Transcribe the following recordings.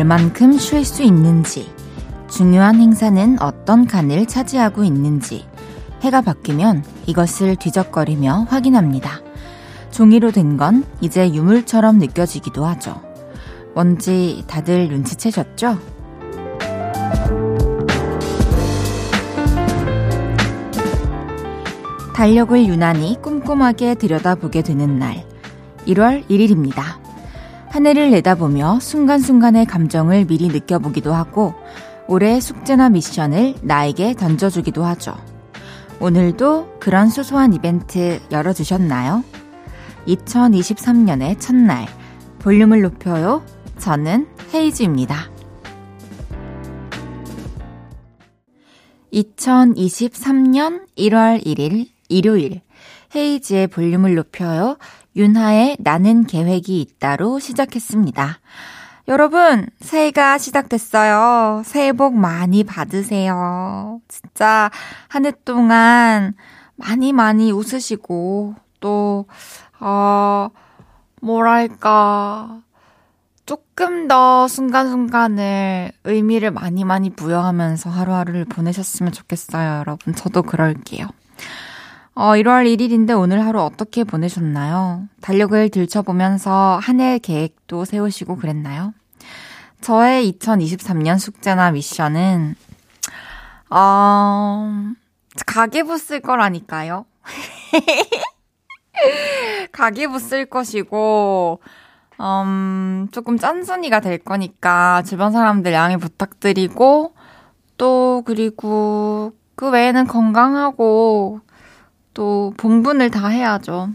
얼만큼 쉴 수 있는지, 중요한 행사는 어떤 칸을 차지하고 있는지, 해가 바뀌면 이것을 뒤적거리며 확인합니다. 종이로 된 건 이제 유물처럼 느껴지기도 하죠. 뭔지 다들 눈치채셨죠? 달력을 유난히 꼼꼼하게 들여다보게 되는 날, 1월 1일입니다. 하늘을 내다보며 순간순간의 감정을 미리 느껴보기도 하고, 올해 숙제나 미션을 나에게 던져주기도 하죠. 오늘도 그런 소소한 이벤트 열어주셨나요? 2023년의 첫날, 볼륨을 높여요. 저는 헤이즈입니다. 2023년 1월 1일 일요일 헤이지의 볼륨을 높여요. 윤하의 나는 계획이 있다로 시작했습니다. 여러분, 새해가 시작됐어요. 새해 복 많이 받으세요. 진짜 한 해 동안 많이 많이 웃으시고, 또, 어, 뭐랄까, 조금 더 순간순간을 의미를 많이 많이 부여하면서 하루하루를 보내셨으면 좋겠어요, 여러분. 저도 그럴게요. 어, 1월 1일인데 오늘 하루 어떻게 보내셨나요? 달력을 들춰보면서 한 해 계획도 세우시고 그랬나요? 저의 2023년 숙제나 미션은, 어, 가계부 쓸 거라니까요. 가계부 쓸 것이고, 음, 조금 짠순이가 될 거니까 주변 사람들 양해 부탁드리고, 또, 그리고 그 외에는 건강하고, 또 본분을 다 해야죠.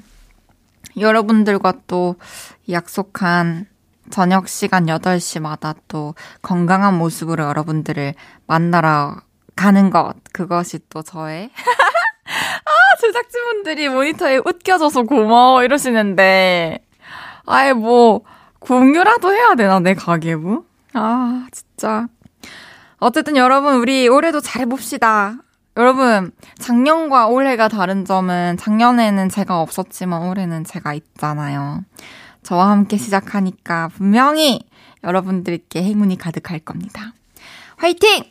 여러분들과 또 약속한 저녁 시간 8시마다 또 건강한 모습으로 여러분들을 만나러 가는 것. 그것이 또 저의. 아, 제작진분들이 모니터에 웃겨줘서 고마워 이러시는데. 아예 뭐, 공유라도 해야 되나, 내 가계부? 아, 진짜. 어쨌든 여러분, 우리 올해도 잘해봅시다. 여러분, 작년과 올해가 다른 점은 작년에는 제가 없었지만 올해는 제가 있잖아요. 저와 함께 시작하니까 분명히 여러분들께 행운이 가득할 겁니다. 화이팅!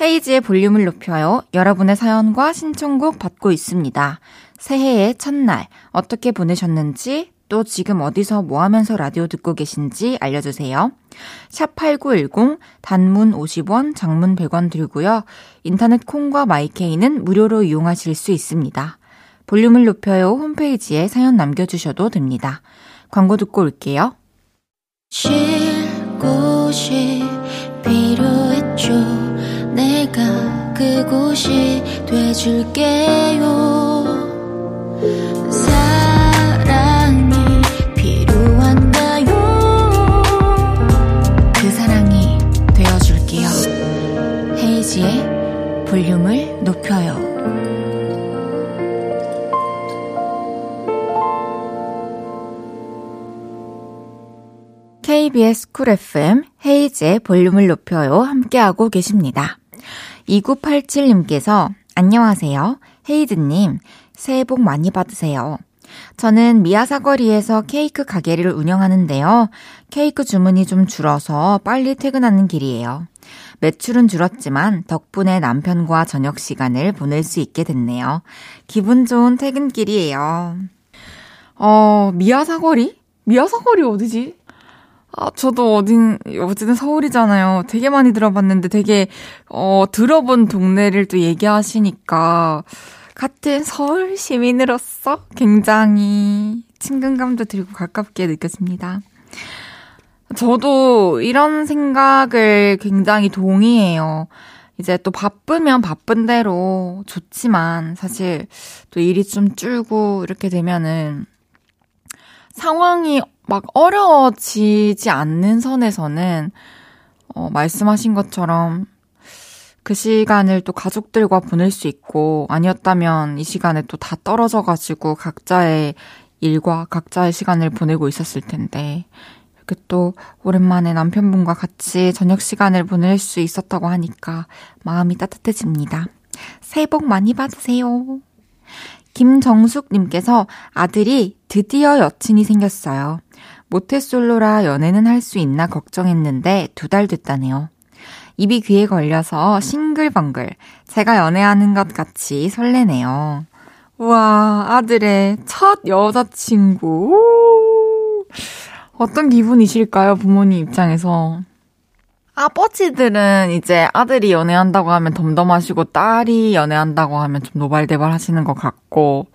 헤이지의 볼륨을 높여요. 여러분의 사연과 신청곡 받고 있습니다. 새해의 첫날 어떻게 보내셨는지 또 지금 어디서 뭐 하면서 라디오 듣고 계신지 알려주세요. 샵 8910 단문 50원, 장문 100원 들고요. 인터넷 콩과 마이케이는 무료로 이용하실 수 있습니다. 볼륨을 높여요 홈페이지에 사연 남겨주셔도 됩니다. 광고 듣고 올게요. 그곳이 돼줄게요. KBS 쿨 FM 헤이즈의 볼륨을 높여요. 함께하고 계십니다. 2987님께서 안녕하세요. 헤이즈님, 새해 복 많이 받으세요. 저는 미아사거리에서 케이크 가게를 운영하는데요. 케이크 주문이 좀 줄어서 빨리 퇴근하는 길이에요. 매출은 줄었지만 덕분에 남편과 저녁 시간을 보낼 수 있게 됐네요. 기분 좋은 퇴근길이에요. 어, 미아사거리? 미아사거리 어디지? 아, 저도 어딘, 어쨌든 서울이잖아요. 되게 많이 들어봤는데 되게, 어, 들어본 동네를 또 얘기하시니까, 같은 서울 시민으로서 굉장히 친근감도 들고 가깝게 느껴집니다. 저도 이런 생각을 굉장히 동의해요. 이제 또 바쁘면 바쁜 대로 좋지만 사실 또 일이 좀 줄고 이렇게 되면은 상황이 막 어려워지지 않는 선에서는 어, 말씀하신 것처럼 그 시간을 또 가족들과 보낼 수 있고 아니었다면 이 시간에 또 다 떨어져 가지고 각자의 일과 각자의 시간을 보내고 있었을 텐데 이렇게 또 오랜만에 남편분과 같이 저녁 시간을 보낼 수 있었다고 하니까 마음이 따뜻해집니다. 새해 복 많이 받으세요. 김정숙님께서 아들이 드디어 여친이 생겼어요. 모태솔로라 연애는 할 수 있나 걱정했는데 두 달 됐다네요. 입이 귀에 걸려서 싱글벙글. 제가 연애하는 것 같이 설레네요. 우와, 아들의 첫 여자친구. 어떤 기분이실까요, 부모님 입장에서? 아버지들은 이제 아들이 연애한다고 하면 덤덤하시고 딸이 연애한다고 하면 좀 노발대발 하시는 것 같고,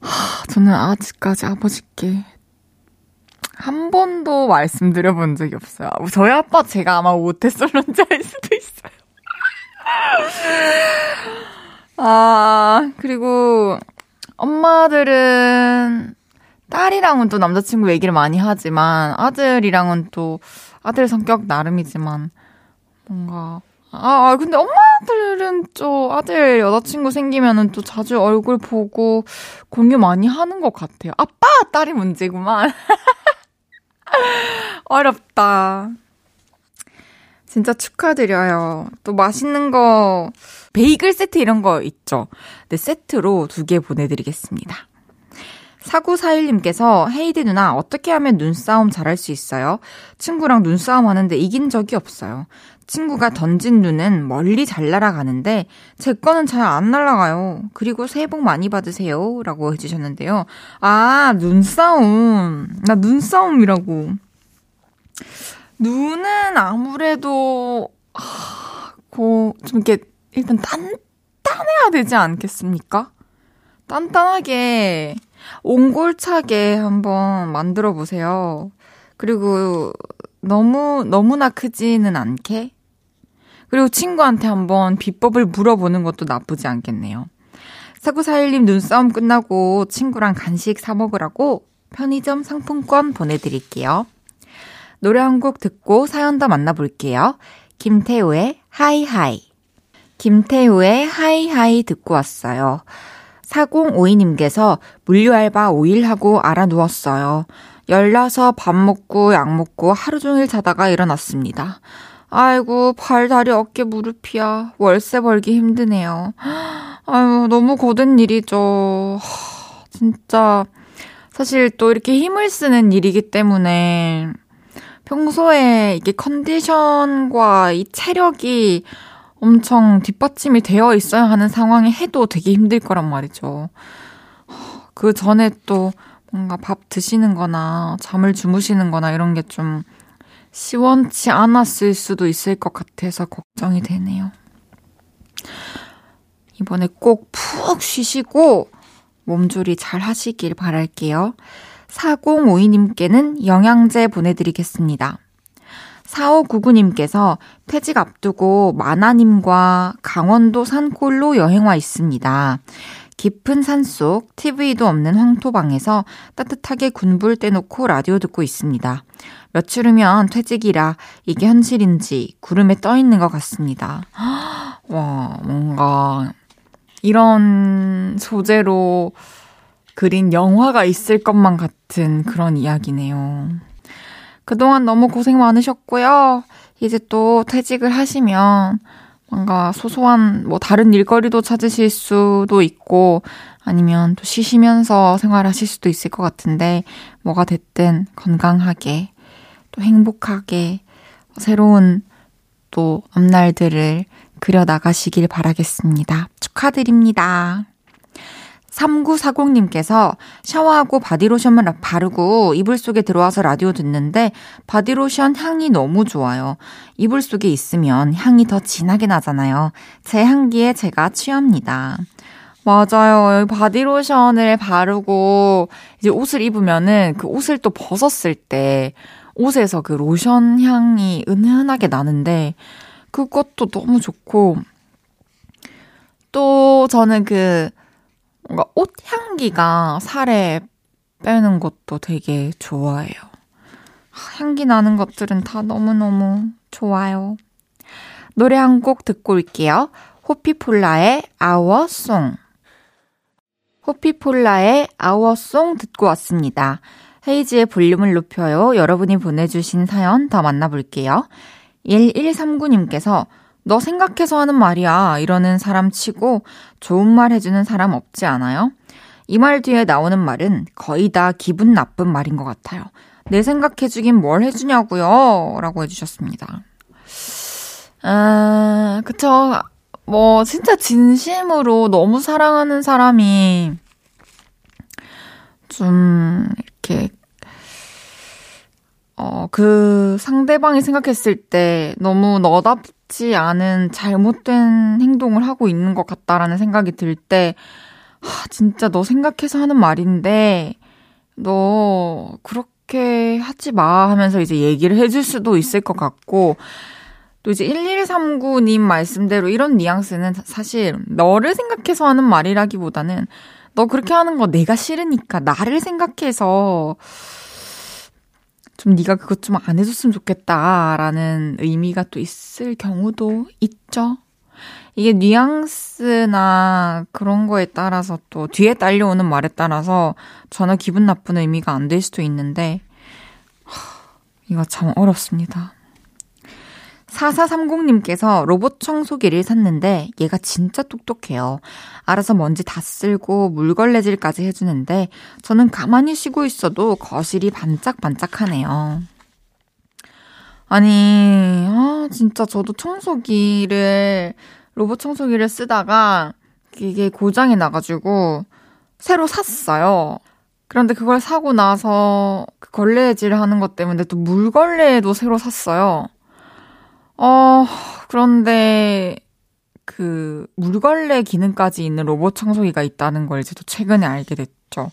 하, 저는 아직까지 아버지께 한 번도 말씀드려 본 적이 없어요. 저희 아빠 제가 아마 모태솔론자일 수도 있어요. 아, 그리고 엄마들은 딸이랑은 또 남자친구 얘기를 많이 하지만 아들이랑은 또 아들 성격 나름이지만 뭔가 아, 아 근데 엄마들은 또 아들 여자친구 생기면은 또 자주 얼굴 보고 공유 많이 하는 것 같아요. 아빠 딸이 문제구만. 어렵다. 진짜 축하드려요. 또 맛있는 거, 베이글 세트 이런 거 있죠? 네, 세트로 두 개 보내드리겠습니다. 4941님께서 헤이디 누나 어떻게 하면 눈싸움 잘할 수 있어요? 친구랑 눈싸움 하는데 이긴 적이 없어요. 친구가 던진 눈은 멀리 잘 날아가는데 제 거는 잘 안 날아가요. 그리고 새해 복 많이 받으세요. 라고 해주셨는데요. 아, 눈싸움. 나 눈싸움이라고. 눈은 아무래도, 아, 고, 좀 이렇게, 일단 단단해야 되지 않겠습니까? 단단하게, 옹골차게 한번 만들어 보세요. 그리고 너무, 너무나 크지는 않게. 그리고 친구한테 한번 비법을 물어보는 것도 나쁘지 않겠네요. 사구사일님 눈싸움 끝나고 친구랑 간식 사 먹으라고 편의점 상품권 보내드릴게요. 노래 한 곡 듣고 사연 더 만나볼게요. 김태우의 High High. 김태우의 High High 듣고 왔어요. 4052님께서 물류알바 5일 하고 알아 누웠어요. 열나서 밥 먹고 약 먹고 하루 종일 자다가 일어났습니다. 아이고, 발, 다리, 어깨, 무릎이야. 월세 벌기 힘드네요. 아유, 너무 고된 일이죠. 진짜. 사실 또 이렇게 힘을 쓰는 일이기 때문에 평소에 이게 컨디션과 이 체력이 엄청 뒷받침이 되어 있어야 하는 상황에 해도 되게 힘들 거란 말이죠. 그 전에 또 뭔가 밥 드시는 거나 잠을 주무시는 거나 이런 게 좀 시원치 않았을 수도 있을 것 같아서 걱정이 되네요. 이번에 꼭 푹 쉬시고 몸조리 잘 하시길 바랄게요. 4052님께는 영양제 보내드리겠습니다. 4599님께서 퇴직 앞두고 마나님과 강원도 산골로 여행 와 있습니다. 깊은 산속 TV도 없는 황토방에서 따뜻하게 군불 떼놓고 라디오 듣고 있습니다. 며칠 후면 퇴직이라 이게 현실인지 구름에 떠 있는 것 같습니다. 와, 뭔가 이런 소재로 그린 영화가 있을 것만 같은 그런 이야기네요. 그동안 너무 고생 많으셨고요. 이제 또 퇴직을 하시면 뭔가 소소한 뭐 다른 일거리도 찾으실 수도 있고 아니면 또 쉬시면서 생활하실 수도 있을 것 같은데 뭐가 됐든 건강하게 또 행복하게 새로운 또 앞날들을 그려 나가시길 바라겠습니다. 축하드립니다. 3940님께서 샤워하고 바디로션을 바르고 이불 속에 들어와서 라디오 듣는데 바디로션 향이 너무 좋아요. 이불 속에 있으면 향이 더 진하게 나잖아요. 제 향기에 제가 취합니다. 맞아요. 바디로션을 바르고 이제 옷을 입으면은 그 옷을 또 벗었을 때 옷에서 그 로션 향이 은은하게 나는데 그것도 너무 좋고 또 저는 그 뭔가 옷 향기가 살에 빼는 것도 되게 좋아해요. 향기 나는 것들은 다 너무너무 좋아요. 노래 한 곡 듣고 올게요. 호피폴라의 Song. 호피폴라의 Song 듣고 왔습니다. 헤이지의 볼륨을 높여요. 여러분이 보내주신 사연 더 만나볼게요. 1139님께서 너 생각해서 하는 말이야. 이러는 사람 치고 좋은 말 해주는 사람 없지 않아요? 이 말 뒤에 나오는 말은 거의 다 기분 나쁜 말인 것 같아요. 내 생각해주긴 뭘 해주냐고요? 라고 해주셨습니다. 아, 그쵸. 뭐, 진짜 진심으로 너무 사랑하는 사람이 좀, 이렇게, 어, 그 상대방이 생각했을 때 너무 너답지 않은 잘못된 행동을 하고 있는 것 같다라는 생각이 들 때, 하, 진짜 너 생각해서 하는 말인데, 너 그렇게 하지 마 하면서 이제 얘기를 해줄 수도 있을 것 같고, 또 이제 1139님 말씀대로 이런 뉘앙스는 사실 너를 생각해서 하는 말이라기보다는 너 그렇게 하는 거 내가 싫으니까 나를 생각해서 좀 네가 그것 좀 안 해줬으면 좋겠다라는 의미가 또 있을 경우도 있죠. 이게 뉘앙스나 그런 거에 따라서 또 뒤에 딸려오는 말에 따라서 전혀 기분 나쁜 의미가 안 될 수도 있는데 이거 참 어렵습니다. 4430님께서 로봇 청소기를 샀는데 얘가 진짜 똑똑해요. 알아서 먼지 다 쓸고 물걸레질까지 해주는데 저는 가만히 쉬고 있어도 거실이 반짝반짝하네요. 아니, 아, 진짜 저도 청소기를, 로봇 청소기를 쓰다가 이게 고장이 나가지고 새로 샀어요. 그런데 그걸 사고 나서 그 걸레질 하는 것 때문에 또 물걸레도 새로 샀어요. 어, 그런데 그 물걸레 기능까지 있는 로봇 청소기가 있다는 걸 이제 또 최근에 알게 됐죠.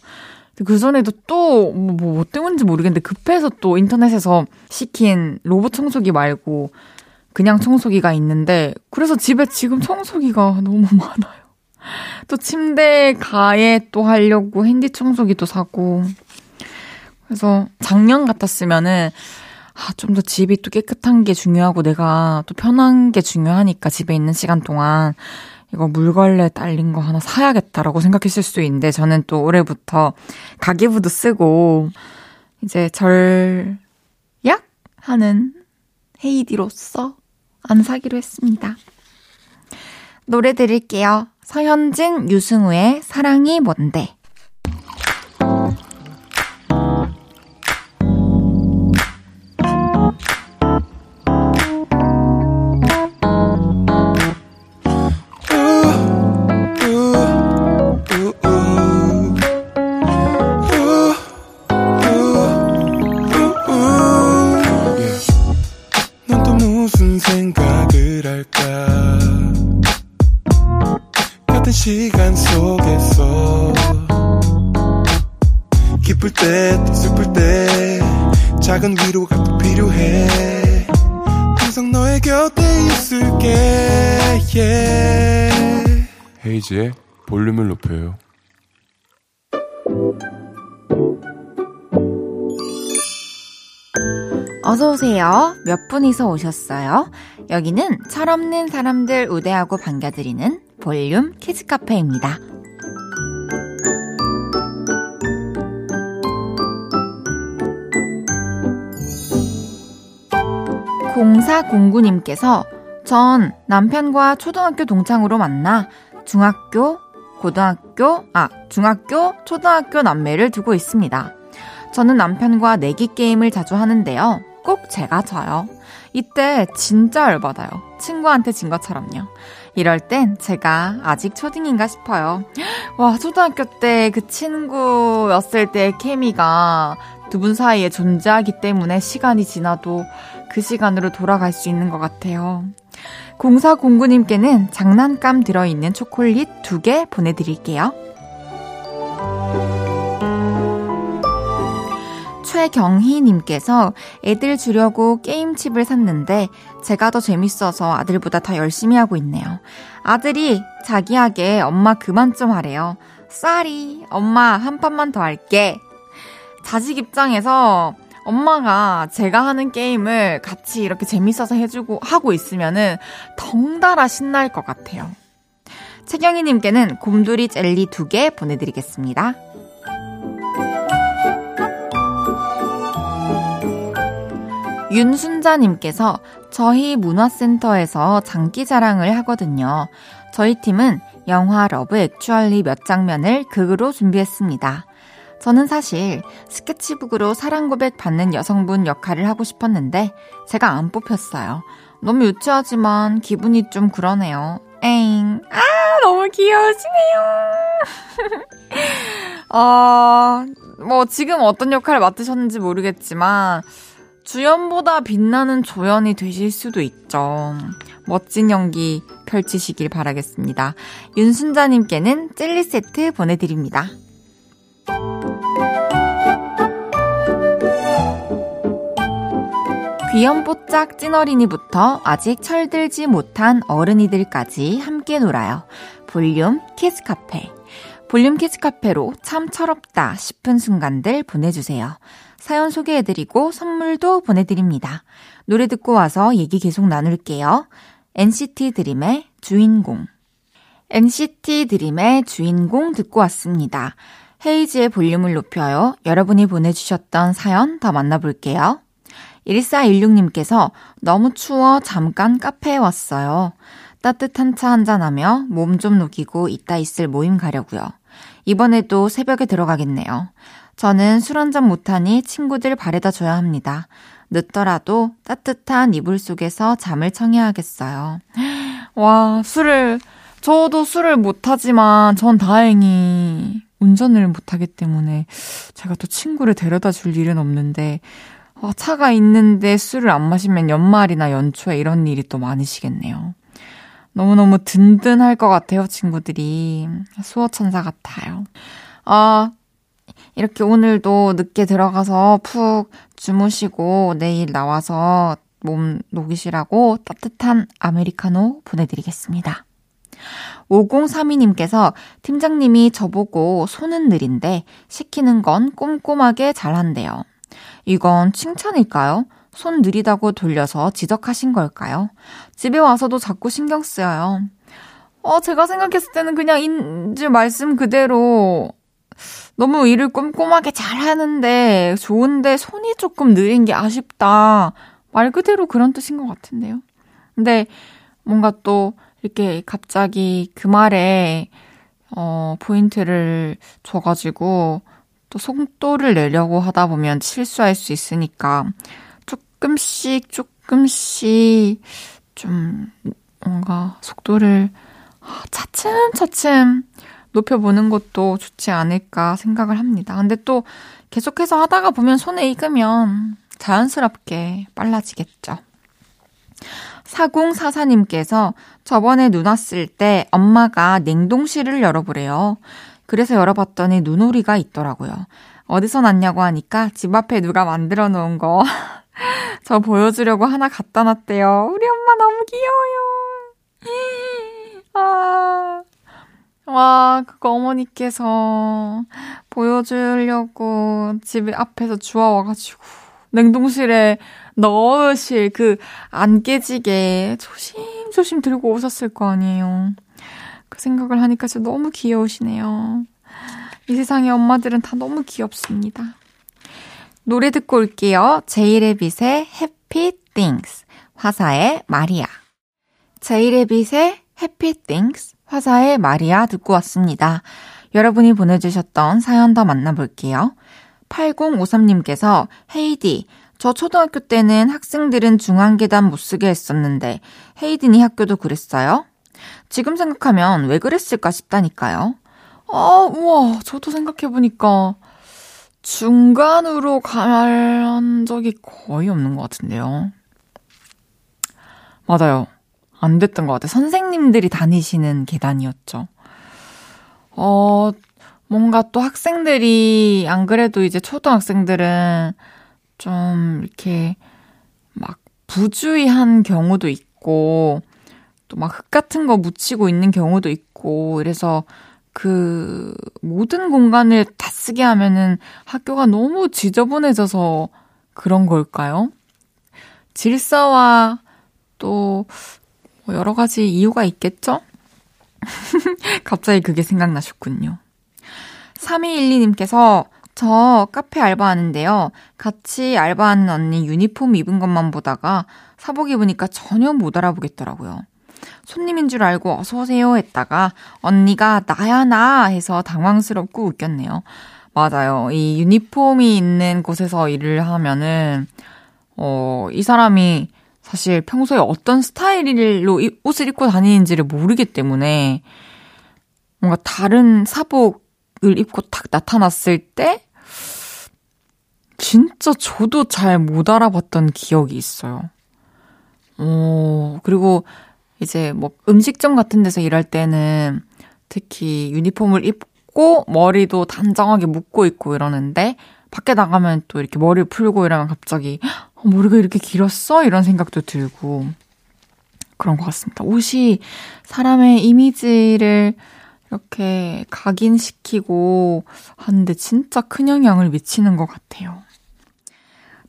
그 전에도 또, 뭐, 뭐, 뭐 때문인지 모르겠는데 급해서 또 인터넷에서 시킨 로봇 청소기 말고 그냥 청소기가 있는데, 그래서 집에 지금 청소기가 너무 많아요. 또 침대 가에 또 하려고 핸디 청소기도 사고. 그래서 작년 같았으면은 아, 좀 더 집이 또 깨끗한 게 중요하고 내가 또 편한 게 중요하니까 집에 있는 시간 동안 이거 물걸레 딸린 거 하나 사야겠다라고 생각했을 수도 있는데 저는 또 올해부터 가계부도 쓰고 이제 절약 하는 헤이디로서 안 사기로 했습니다. 노래 드릴게요. 서현진, 유승우의 사랑이 뭔데? 어서오세요. 몇 분이서 오셨어요? 여기는 철없는 사람들 우대하고 반겨드리는 볼륨 키즈카페입니다. 0409님께서 전 남편과 초등학교 동창으로 만나 중학교, 고등학교, 아, 중학교, 초등학교 남매를 두고 있습니다. 저는 남편과 내기 게임을 자주 하는데요. 꼭 제가 져요. 이때 진짜 열받아요. 친구한테 진 것처럼요. 이럴 땐 제가 아직 초딩인가 싶어요. 와, 초등학교 때 그 친구였을 때 케미가 두 분 사이에 존재하기 때문에 시간이 지나도 그 시간으로 돌아갈 수 있는 것 같아요. 0409님께는 장난감 들어있는 초콜릿 2개 보내드릴게요. 최경희님께서 애들 주려고 게임칩을 샀는데 제가 더 재밌어서 아들보다 더 열심히 하고 있네요. 아들이 자기에게 엄마 그만 좀 하래요. 쌀이 엄마 한 판만 더 할게. 자식 입장에서 엄마가 제가 하는 게임을 같이 이렇게 재밌어서 해주고 하고 있으면은 덩달아 신날 것 같아요. 최경희님께는 곰돌이 젤리 두 개 보내드리겠습니다. 윤순자님께서 저희 문화센터에서 장기 자랑을 하거든요. 저희 팀은 영화 Love Actually 몇 장면을 극으로 준비했습니다. 저는 사실 스케치북으로 사랑 고백 받는 여성분 역할을 하고 싶었는데 제가 안 뽑혔어요. 너무 유치하지만 기분이 좀 그러네요. 엥. 아, 너무 귀여우시네요. 어, 뭐, 지금 어떤 역할을 맡으셨는지 모르겠지만, 주연보다 빛나는 조연이 되실 수도 있죠. 멋진 연기 펼치시길 바라겠습니다. 윤순자님께는 젤리 세트 보내드립니다. 귀염뽀짝 찐어린이부터 아직 철들지 못한 어른이들까지 함께 놀아요. 볼륨 키스카페. 볼륨 키스카페로 참 철없다 싶은 순간들 보내주세요. 사연 소개해드리고 선물도 보내드립니다. 노래 듣고 와서 얘기 계속 나눌게요. NCT Dream의 주인공. NCT Dream의 주인공 듣고 왔습니다. 헤이즈의 볼륨을 높여요. 여러분이 보내주셨던 사연 더 만나볼게요. 1416님께서 너무 추워 잠깐 카페에 왔어요. 따뜻한 차 한잔하며 몸 좀 녹이고 이따 있을 모임 가려고요. 이번에도 새벽에 들어가겠네요. 저는 술 한잔 못하니 친구들 바래다 줘야 합니다. 늦더라도 따뜻한 이불 속에서 잠을 청해야겠어요. 와, 술을, 저도 술을 못하지만 전 다행히 운전을 못하기 때문에 제가 또 친구를 데려다 줄 일은 없는데, 어, 차가 있는데 술을 안 마시면 연말이나 연초에 이런 일이 또 많으시겠네요. 너무너무 든든할 것 같아요, 친구들이. 수호천사 같아요. 아, 이렇게 오늘도 늦게 들어가서 푹 주무시고 내일 나와서 몸 녹이시라고 따뜻한 아메리카노 보내드리겠습니다. 5032님께서 팀장님이 저보고 손은 느린데 시키는 건 꼼꼼하게 잘한대요. 이건 칭찬일까요? 손 느리다고 돌려서 지적하신 걸까요? 집에 와서도 자꾸 신경 쓰여요. 어, 제가 생각했을 때는 그냥 인지 말씀 그대로 너무 일을 꼼꼼하게 잘 하는데 좋은데 손이 조금 느린 게 아쉽다. 말 그대로 그런 뜻인 것 같은데요. 근데 뭔가 또 이렇게 갑자기 그 말에 어, 포인트를 줘가지고 또 속도를 내려고 하다 보면 실수할 수 있으니까 조금씩 조금씩 좀 뭔가 속도를 차츰차츰 높여보는 것도 좋지 않을까 생각을 합니다. 근데 또 계속해서 하다가 보면 손에 익으면 자연스럽게 빨라지겠죠. 4044님께서 저번에 눈 왔을 때 엄마가 냉동실을 열어보래요. 그래서 열어봤더니 눈오리가 있더라고요. 어디서 났냐고 하니까 집 앞에 누가 만들어 놓은 거. 저 보여주려고 하나 갖다 놨대요. 우리 엄마 너무 귀여워요. 아. 와, 그거 어머니께서 보여주려고 집 앞에서 주워와가지고 냉동실에 넣으실 그 안 깨지게 조심조심 들고 오셨을 거 아니에요. 그 생각을 하니까 진짜 너무 귀여우시네요. 이 세상의 엄마들은 다 너무 귀엽습니다. 노래 듣고 올게요. 제이레빗의 Happy Things, 화사의 마리아. 제이레빗의 Happy Things, 화사의 마리아 듣고 왔습니다. 여러분이 보내주셨던 사연 더 만나볼게요. 8053님께서 헤이디, 저 초등학교 때는 학생들은 중앙계단 못 쓰게 했었는데 헤이디니 학교도 그랬어요? 지금 생각하면 왜 그랬을까 싶다니까요. 아, 우와, 저도 생각해보니까 중간으로 갈 적이 거의 없는 것 같은데요. 맞아요. 안 됐던 것 같아요. 선생님들이 다니시는 계단이었죠. 어, 뭔가 또 학생들이, 안 그래도 이제 초등학생들은 좀 이렇게 막 부주의한 경우도 있고, 또 막 흙 같은 거 묻히고 있는 경우도 있고, 그래서 그 모든 공간을 다 쓰게 하면은 학교가 너무 지저분해져서 그런 걸까요? 질서와 또뭐 여러 가지 이유가 있겠죠? 갑자기 그게 생각나셨군요. 3212님께서 저 카페 알바하는데요. 같이 알바하는 언니 유니폼 입은 것만 보다가 사복 입으니까 전혀 못 알아보겠더라고요. 손님인 줄 알고 어서오세요 했다가 언니가 나야 나 해서 당황스럽고 웃겼네요. 맞아요. 이 유니폼이 있는 곳에서 일을 하면은, 어, 이 사람이 사실 평소에 어떤 스타일로 옷을 입고 다니는지를 모르기 때문에 뭔가 다른 사복을 입고 딱 나타났을 때 진짜 저도 잘 못 알아봤던 기억이 있어요. 어, 그리고 이제 뭐 음식점 같은 데서 일할 때는 특히 유니폼을 입고 머리도 단정하게 묶고 있고 이러는데 밖에 나가면 또 이렇게 머리를 풀고 이러면 갑자기 어, 머리가 이렇게 길었어? 이런 생각도 들고 그런 것 같습니다. 옷이 사람의 이미지를 이렇게 각인시키고 하는데 진짜 큰 영향을 미치는 것 같아요.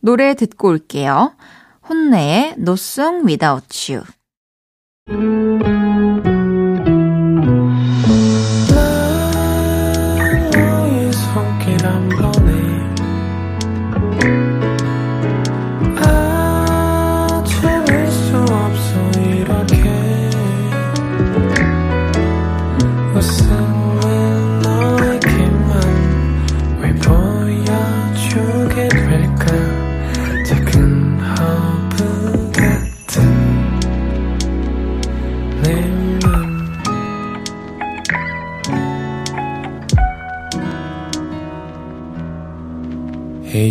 노래 듣고 올게요. 혼내의 No Song Without You. Thank you.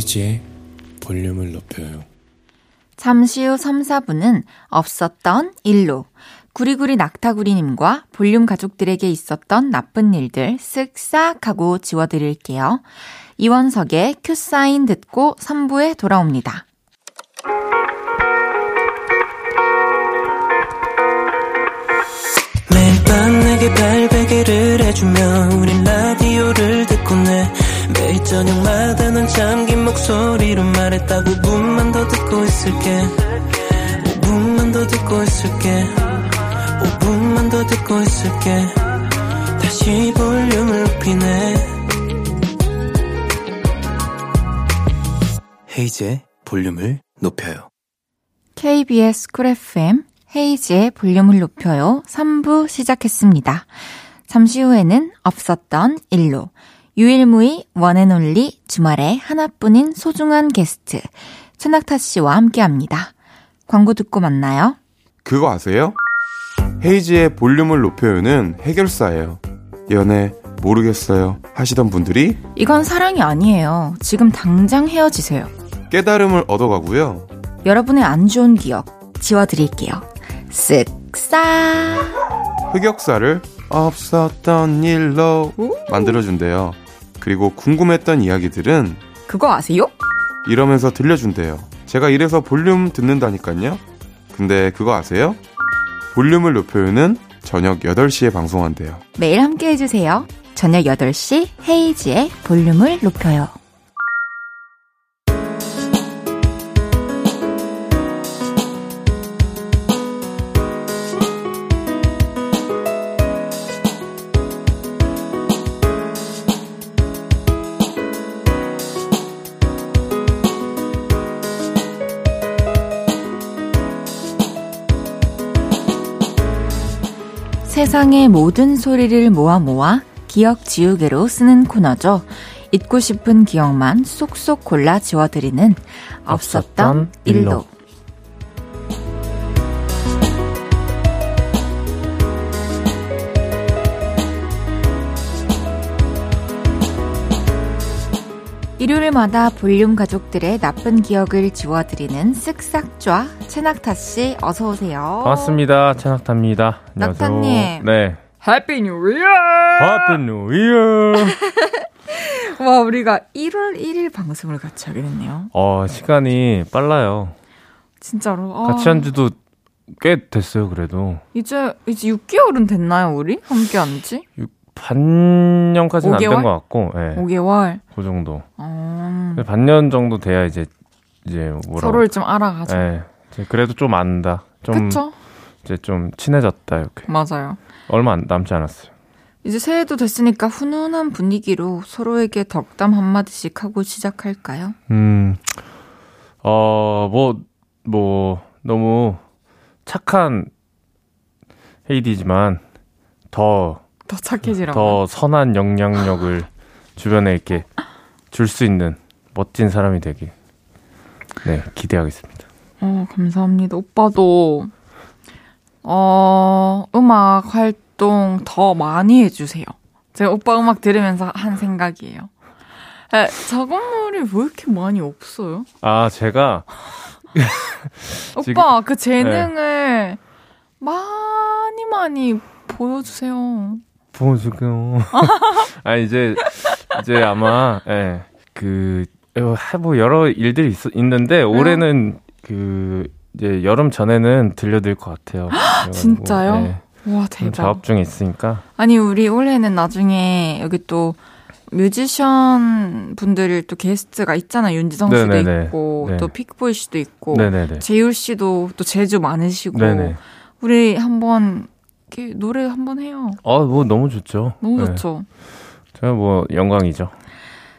헤이지의 볼륨을 높여요. 잠시 후 3, 4분은 없었던 일로 구리구리 낙타구리님과 볼륨 가족들에게 있었던 나쁜 일들 쓱싹 하고 지워드릴게요. 이원석의 큐사인 듣고 3부에 돌아옵니다. 매일 밤 내게 발베개를 해주며 우린 라디오를 듣고 내 매일 저녁마다 넌 잠긴 목소리로 말했다 5분만 더 듣고 있을게. 5분만 더 듣고 있을게. 5분만 더 듣고 있을게. 다시 볼륨을 높이네. 헤이즈의 볼륨을 높여요. KBS 쿨 FM 헤이즈의 볼륨을 높여요. 3부 시작했습니다. 잠시 후에는 없었던 일로 유일무이 원앤올리 주말에 하나뿐인 소중한 게스트 최낙타 씨와 함께합니다. 광고 듣고 만나요. 그거 아세요? 헤이지의 볼륨을 높여요는 해결사예요. 연애 모르겠어요 하시던 분들이 이건 사랑이 아니에요. 지금 당장 헤어지세요. 깨달음을 얻어가고요. 여러분의 안 좋은 기억 지워드릴게요. 쓱싸 흑역사를 없었던 일로 만들어준대요. 그리고 궁금했던 이야기들은 그거 아세요? 이러면서 들려준대요. 제가 이래서 볼륨 듣는다니까요. 근데 그거 아세요? 볼륨을 높여요는 저녁 8시에 방송한대요. 매일 함께 해주세요. 저녁 8시 헤이지의 볼륨을 높여요. 세상의 모든 소리를 모아 모아 기억 지우개로 쓰는 코너죠. 잊고 싶은 기억만 쏙쏙 골라 지워드리는 없었던 일로. 일요일마다 볼륨 가족들의 나쁜 기억을 지워드리는 쓱싹좌 최낙타 씨 어서 오세요. 반갑습니다. 최낙타입니다. 낙타님. 네. Happy New Year. Happy New Year. 와 우리가 1월 1일 방송을 같이 하게 됐네요. 어 시간이 빨라요. 진짜로. 아. 같이 한 지도 꽤 됐어요. 그래도 이제 이제 6개월은 됐나요 우리 함께 한지? 반년까지는 안 된 것 같고, 예. 네. 5개월. 그 정도. 음. 반년 정도 돼야 이제 이제 뭐라 서로를 좀 알아가죠. 예. 네. 그래도 좀 안다. 좀 그쵸? 이제 좀 친해졌다 이렇게. 맞아요. 얼마 안, 남지 않았어요. 이제 새해도 됐으니까 훈훈한 분위기로 서로에게 덕담 한마디씩 하고 시작할까요? 음, 어, 뭐, 뭐, 너무 착한 헤이디지만 더, 더 착해지라고. 더 선한 영향력을 주변에 이렇게 줄 수 있는 멋진 사람이 되길 네 기대하겠습니다. 어, 감사합니다. 오빠도, 어, 음악 활동 더 많이 해주세요. 제가 오빠 음악 들으면서 한 생각이에요. 에, 작업물이 왜 이렇게 많이 없어요? 아 제가 오빠, 그 재능을 많이 많이 보여주세요. 보여주게요. 아 이제 이제 아마 예 그 뭐 여러 일들이 있, 있는데 올해는 그 이제 여름 전에는 들려드릴 것 같아요. 진짜요? 네, 와, 대박. 작업 중에 있으니까 아니, 우리 올해는 나중에 여기 또 뮤지션 분들 또 게스트가 있잖아요. 윤지성 씨도 네네네. 있고, 네. 또 픽보이 씨도 있고, 네네네. 재율 씨도 또 제주 많으시고, 네네. 우리 한번 이렇게 노래 한번 해요. 어뭐 너무 좋죠. 너무 네. 좋죠. 제가 뭐 영광이죠.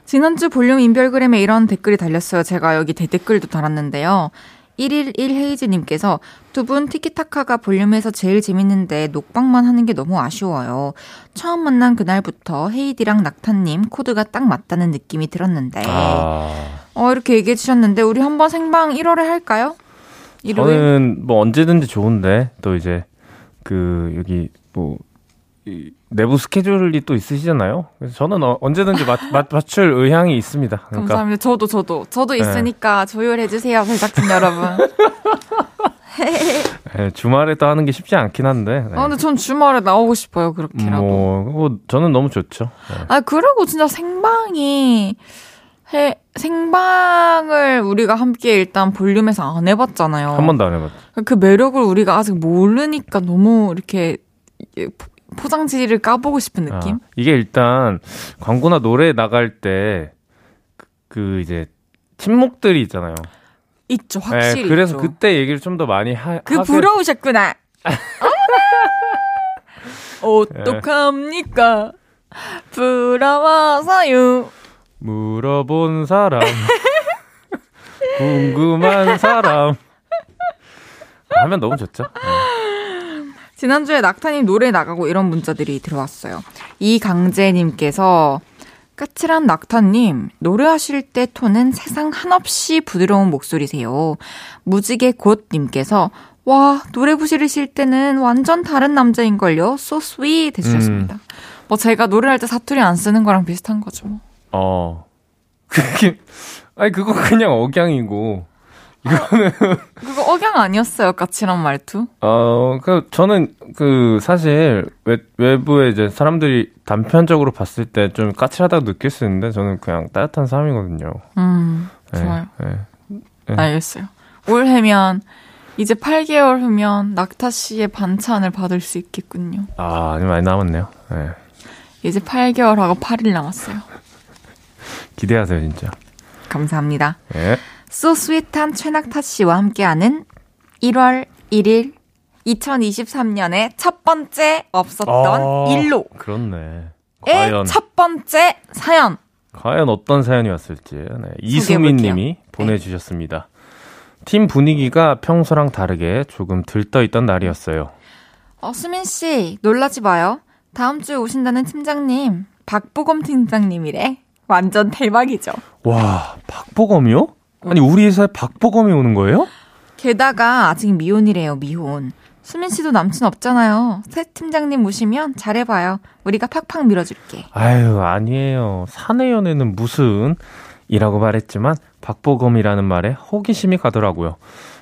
지난주 볼륨 인별그램에 이런 댓글이 달렸어요. 제가 여기 대댓글도 달았는데요. 111 헤이즈님께서 두 분 티키타카가 볼륨에서 제일 재밌는데 녹방만 하는 게 너무 아쉬워요. 처음 만난 그날부터 헤이디랑 낙타님 코드가 딱 맞다는 느낌이 들었는데 아 어 이렇게 얘기해 주셨는데 우리 한번 생방 1월에 할까요? 일요일? 저는 뭐 언제든지 좋은데 또 이제 그 여기 뭐이 내부 스케줄이 또 있으시잖아요. 그래서 저는 어, 언제든지 맞, 맞, 맞출 의향이 있습니다. 그러니까 감사합니다. 저도 저도 저도 네. 있으니까 조율해 주세요, 제작진 여러분. 예, 주말에 또 하는 게 쉽지 않긴 한데. 네. 아 근데 전 주말에 나오고 싶어요, 그렇게라도. 뭐, 뭐 저는 너무 좋죠. 네. 아, 그리고 진짜 생방이, 해, 생방을 우리가 함께 일단 볼륨에서 안 해봤잖아요. 한 번도 안 해봤죠. 그 매력을 우리가 아직 모르니까 너무 이렇게 포- 포장지를 까보고 싶은 느낌? 아, 이게 일단 광고나 노래 나갈 때 그 이제 침묵들이 있잖아요. 있죠, 확실히. 예, 그래서 있죠. 그때 얘기를 좀 더 많이 하. 그 하게- 부러우셨구나. 어떡합니까? 부러워서요. 물어본 사람, 궁금한 사람. 하면 너무 좋죠. 네. 지난주에 낙타님 노래 나가고 이런 문자들이 들어왔어요. 이강재님께서 까칠한 낙타님, 노래하실 때 톤은 세상 한없이 부드러운 목소리세요. 무지개 곧님께서 와, 노래 부르실 때는 완전 다른 남자인걸요? So sweet 해주셨습니다. 뭐 제가 노래할 때 사투리 안 쓰는 거랑 비슷한 거죠. 뭐. 어. 그게, 아니, 그거 그냥 억양이고. 그거 억양 아니었어요, 까칠한 말투? 어, 그, 저는, 그, 사실, 외, 외부에 이제 사람들이 단편적으로 봤을 때 좀 까칠하다고 느낄 수 있는데, 저는 그냥 따뜻한 사람이거든요. 음, 네, 좋아요. 네. 네. 알겠어요. 올해면 이제 8개월 후면 낙타 씨의 반찬을 받을 수 있겠군요. 아, 많이 남았네요. 네. 이제 8개월하고 8일 남았어요. 기대하세요, 진짜. 감사합니다. 네. 소스윗한 최낙타 씨와 함께하는 1월 1일 2023년의 첫 번째 없었던 아, 일로의 그렇네. 과연, 첫 번째 사연. 과연 어떤 사연이 왔을지. 네. 이수민 님이 보내주셨습니다. 팀 분위기가 평소랑 다르게 조금 들떠있던 날이었어요. 어, 수민 씨, 놀라지 마요. 다음 주에 오신다는 팀장님, 박보검 팀장님이래. 완전 대박이죠. 와, 박보검이요? 아니, 우리 회사에 박보검이 오는 거예요? 게다가 아직 미혼이래요, 미혼. 수민 씨도 남친 없잖아요. 새 팀장님 오시면 잘해봐요. 우리가 팍팍 밀어줄게. 아유, 아니에요. 사내 연애는 무슨 이라고 말했지만 박보검이라는 말에 호기심이 가더라고요.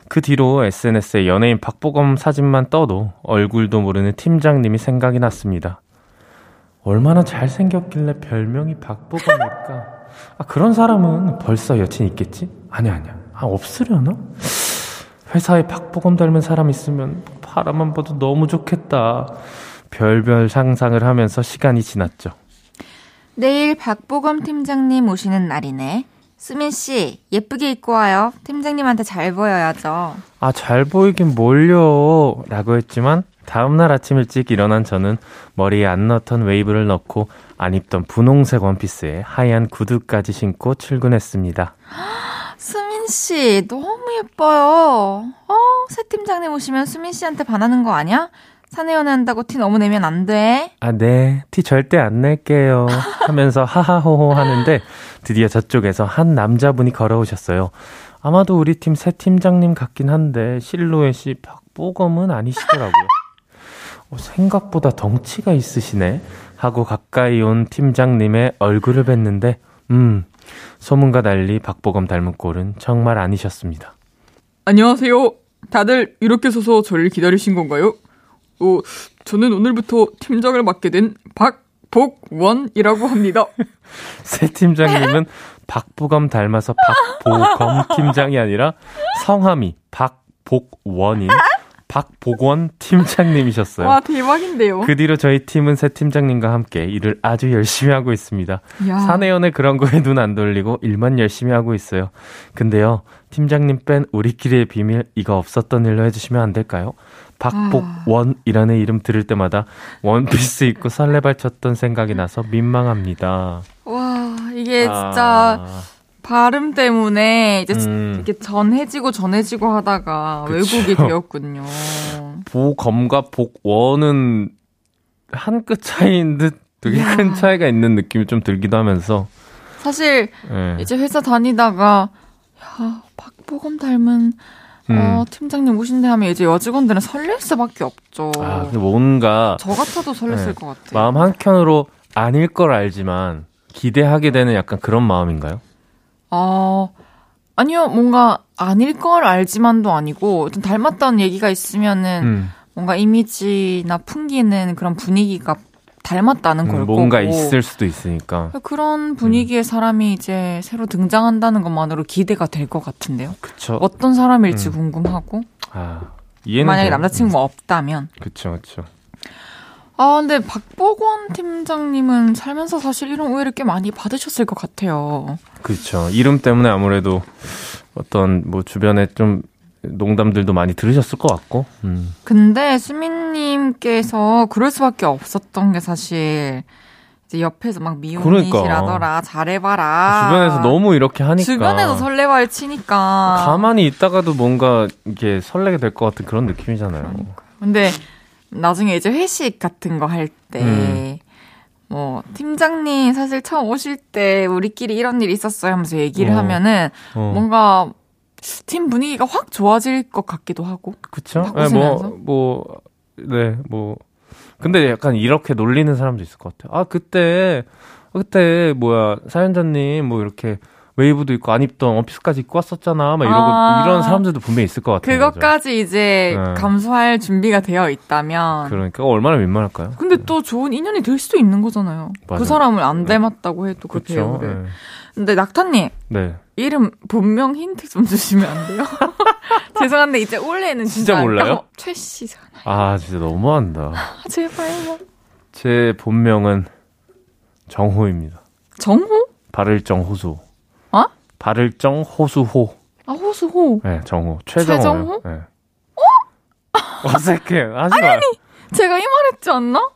그 뒤로 SNS에 연예인 박보검 사진만 떠도 얼굴도 모르는 팀장님이 생각이 났습니다. 얼마나 잘생겼길래 별명이 박보검일까? 아, 그런 사람은 벌써 여친 있겠지? 아니야, 아니야. 아, 없으려나? 회사에 박보검 닮은 사람 있으면 바라만 봐도 너무 좋겠다. 별별 상상을 하면서 시간이 지났죠. 내일 박보검 팀장님 오시는 날이네. 수민 씨, 예쁘게 입고 와요. 팀장님한테 잘 보여야죠. 아, 잘 보이긴 뭘요? 라고 했지만, 다음날 아침 일찍 일어난 저는 머리에 안 넣던 웨이브를 넣고 안 입던 분홍색 원피스에 하얀 구두까지 신고 출근했습니다. 수민 씨, 너무 예뻐요. 어, 새 팀장님 오시면 수민 씨한테 반하는 거 아니야? 사내연애 한다고 티 너무 내면 안 돼. 아, 네. 티 절대 안 낼게요. 하면서 하하호호 하는데 드디어 저쪽에서 한 남자분이 걸어오셨어요. 아마도 우리 팀 새 팀장님 같긴 한데 실루엣이 박보검은 아니시더라고요. 어, 생각보다 덩치가 있으시네. 하고 가까이 온 팀장님의 얼굴을 뵀는데, 음, 소문과 달리 박보검 닮은 꼴은 정말 아니셨습니다. 안녕하세요. 다들 이렇게 서서 저를 기다리신 건가요? 어, 저는 오늘부터 팀장을 맡게 된 박복원이라고 합니다. 새 팀장님은 박보검 닮아서 박보검 팀장이 아니라 성함이 박복원인 박복원 팀장님이셨어요. 와, 대박인데요. 그 뒤로 저희 팀은 새 팀장님과 함께 일을 아주 열심히 하고 있습니다. 야. 사내연애 그런 거에 눈 안 돌리고 일만 열심히 하고 있어요. 근데요, 팀장님 뺀 우리끼리의 비밀 이거 없었던 일로 해주시면 안 될까요? 박복원이라는 이름 들을 때마다 원피스 입고 설레발 쳤던 생각이 나서 민망합니다. 와, 이게 진짜 아, 발음 때문에 이제 음. 이렇게 전해지고 전해지고 하다가 그쵸. 왜곡이 되었군요. 보검과 복원은 한 끗 차이인 듯 되게 이야. 큰 차이가 있는 느낌이 좀 들기도 하면서 사실 예. 이제 회사 다니다가 야, 박보검 닮은 음. 어, 팀장님 오신대 하면 이제 여직원들은 설렐 수밖에 없죠. 아, 근데 뭔가 저 같아도 설렜을 네. 것 같아요. 마음 한 켠으로 아닐 걸 알지만 기대하게 되는 약간 그런 마음인가요? 어, 아니요, 뭔가 아닐 걸 알지만도 아니고, 좀 닮았다는 얘기가 있으면은, 음, 뭔가 이미지나 풍기는 그런 분위기가 닮았다는 걸 음, 뭔가 거고. 있을 수도 있으니까. 그런 분위기의 사람이 이제 새로 등장한다는 것만으로 기대가 될 것 같은데요. 그쵸. 어떤 사람일지 음. 궁금하고, 아, 만약에. 남자친구가 없다면. 음, 그쵸, 그쵸. 아, 근데 박보건 팀장님은 살면서 사실 이런 오해를 꽤 많이 받으셨을 것 같아요. 그쵸. 이름 때문에 아무래도 어떤 뭐 주변에 좀 농담들도 많이 들으셨을 것 같고. 음. 근데 수민님께서 그럴 수밖에 없었던 게 사실 이제 옆에서 막 미혼이시라더라 잘해봐라. 주변에서 너무 이렇게 하니까. 주변에서 설레발 치니까 가만히 있다가도 뭔가 이게 설레게 될 것 같은 그런 느낌이잖아요. 근데 나중에 이제 회식 같은 거 할 때 음. 뭐 팀장님 사실 처음 오실 때 우리끼리 이런 일 있었어요 하면서 얘기를 어. 하면은 어. 뭔가 팀 분위기가 확 좋아질 것 같기도 하고 그쵸? 막 네? 뭐, 뭐, 네, 뭐. 근데 약간 이렇게 놀리는 사람도 있을 것 같아요. 아, 그때, 그때, 뭐야, 사연자님, 뭐 이렇게 웨이브도 입고 안 입던 원피스까지 입고 왔었잖아. 막 이러고, 아. 이런 사람들도 분명히 있을 것 같아요. 그것까지 이제 네. 감수할 준비가 되어 있다면 그러니까 얼마나 민망할까요? 근데 또 좋은 인연이 될 수도 있는 거잖아요. 맞아요. 그 사람을 안 닮았다고 해도 그 그쵸? 배우를. 네. 근데 낙타님 네. 이름 본명 힌트 좀 주시면 안 돼요? 죄송한데 이제 올해는 진짜, 진짜 몰라요? 어, 최 씨잖아요. 아, 진짜 너무한다. 아, 제발요. 제 본명은 정호입니다. 정호? 발을 정 호수. 어? 발을정 호수호. 아 호수호. 네, 정호. 최정호. 최정호? 네. 어색해. 하지 마. 제가 이 말했지 않나?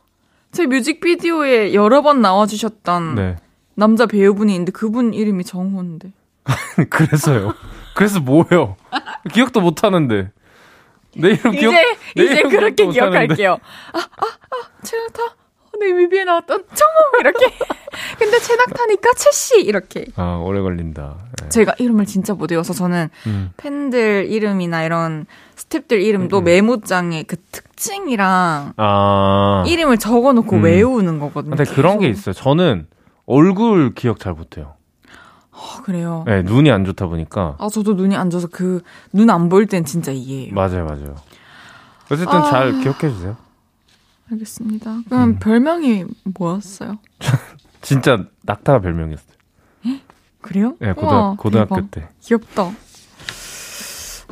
제 뮤직비디오에 여러 번 나와주셨던 네. 남자 배우분이 있는데 그분 이름이 정호인데. 그래서요. 그래서 뭐예요? 기억도 못 하는데. 내 이름 기억. 이제 내 이제 이름 그렇게. 기억할게요. 아, 아, 아, 최낙타. 내 뮤비에 나왔던 정호 이렇게. 근데 최낙타니까 최씨 이렇게. 아, 오래 걸린다. 네. 제가 이름을 진짜 못 외워서 저는 음. 팬들 이름이나 이런 스탭들 이름도 음. 메모장에 그 특징이랑 아. 이름을 적어놓고 음. 외우는 거거든요. 근데 그런 게 계속. 있어요. 저는 얼굴 기억 잘 못해요. 아, 그래요. 네, 눈이 안 좋다 보니까. 아 저도 눈이 안 좋아서 그 눈 안 보일 땐 진짜 이해해요. 맞아요, 맞아요. 어쨌든 아. 잘 기억해 주세요. 알겠습니다. 그럼 음. 별명이 뭐였어요? 진짜 낙타가 별명이었어요. 그래요? 네, 고등, 우와, 고등학교 대박. 때. 귀엽다.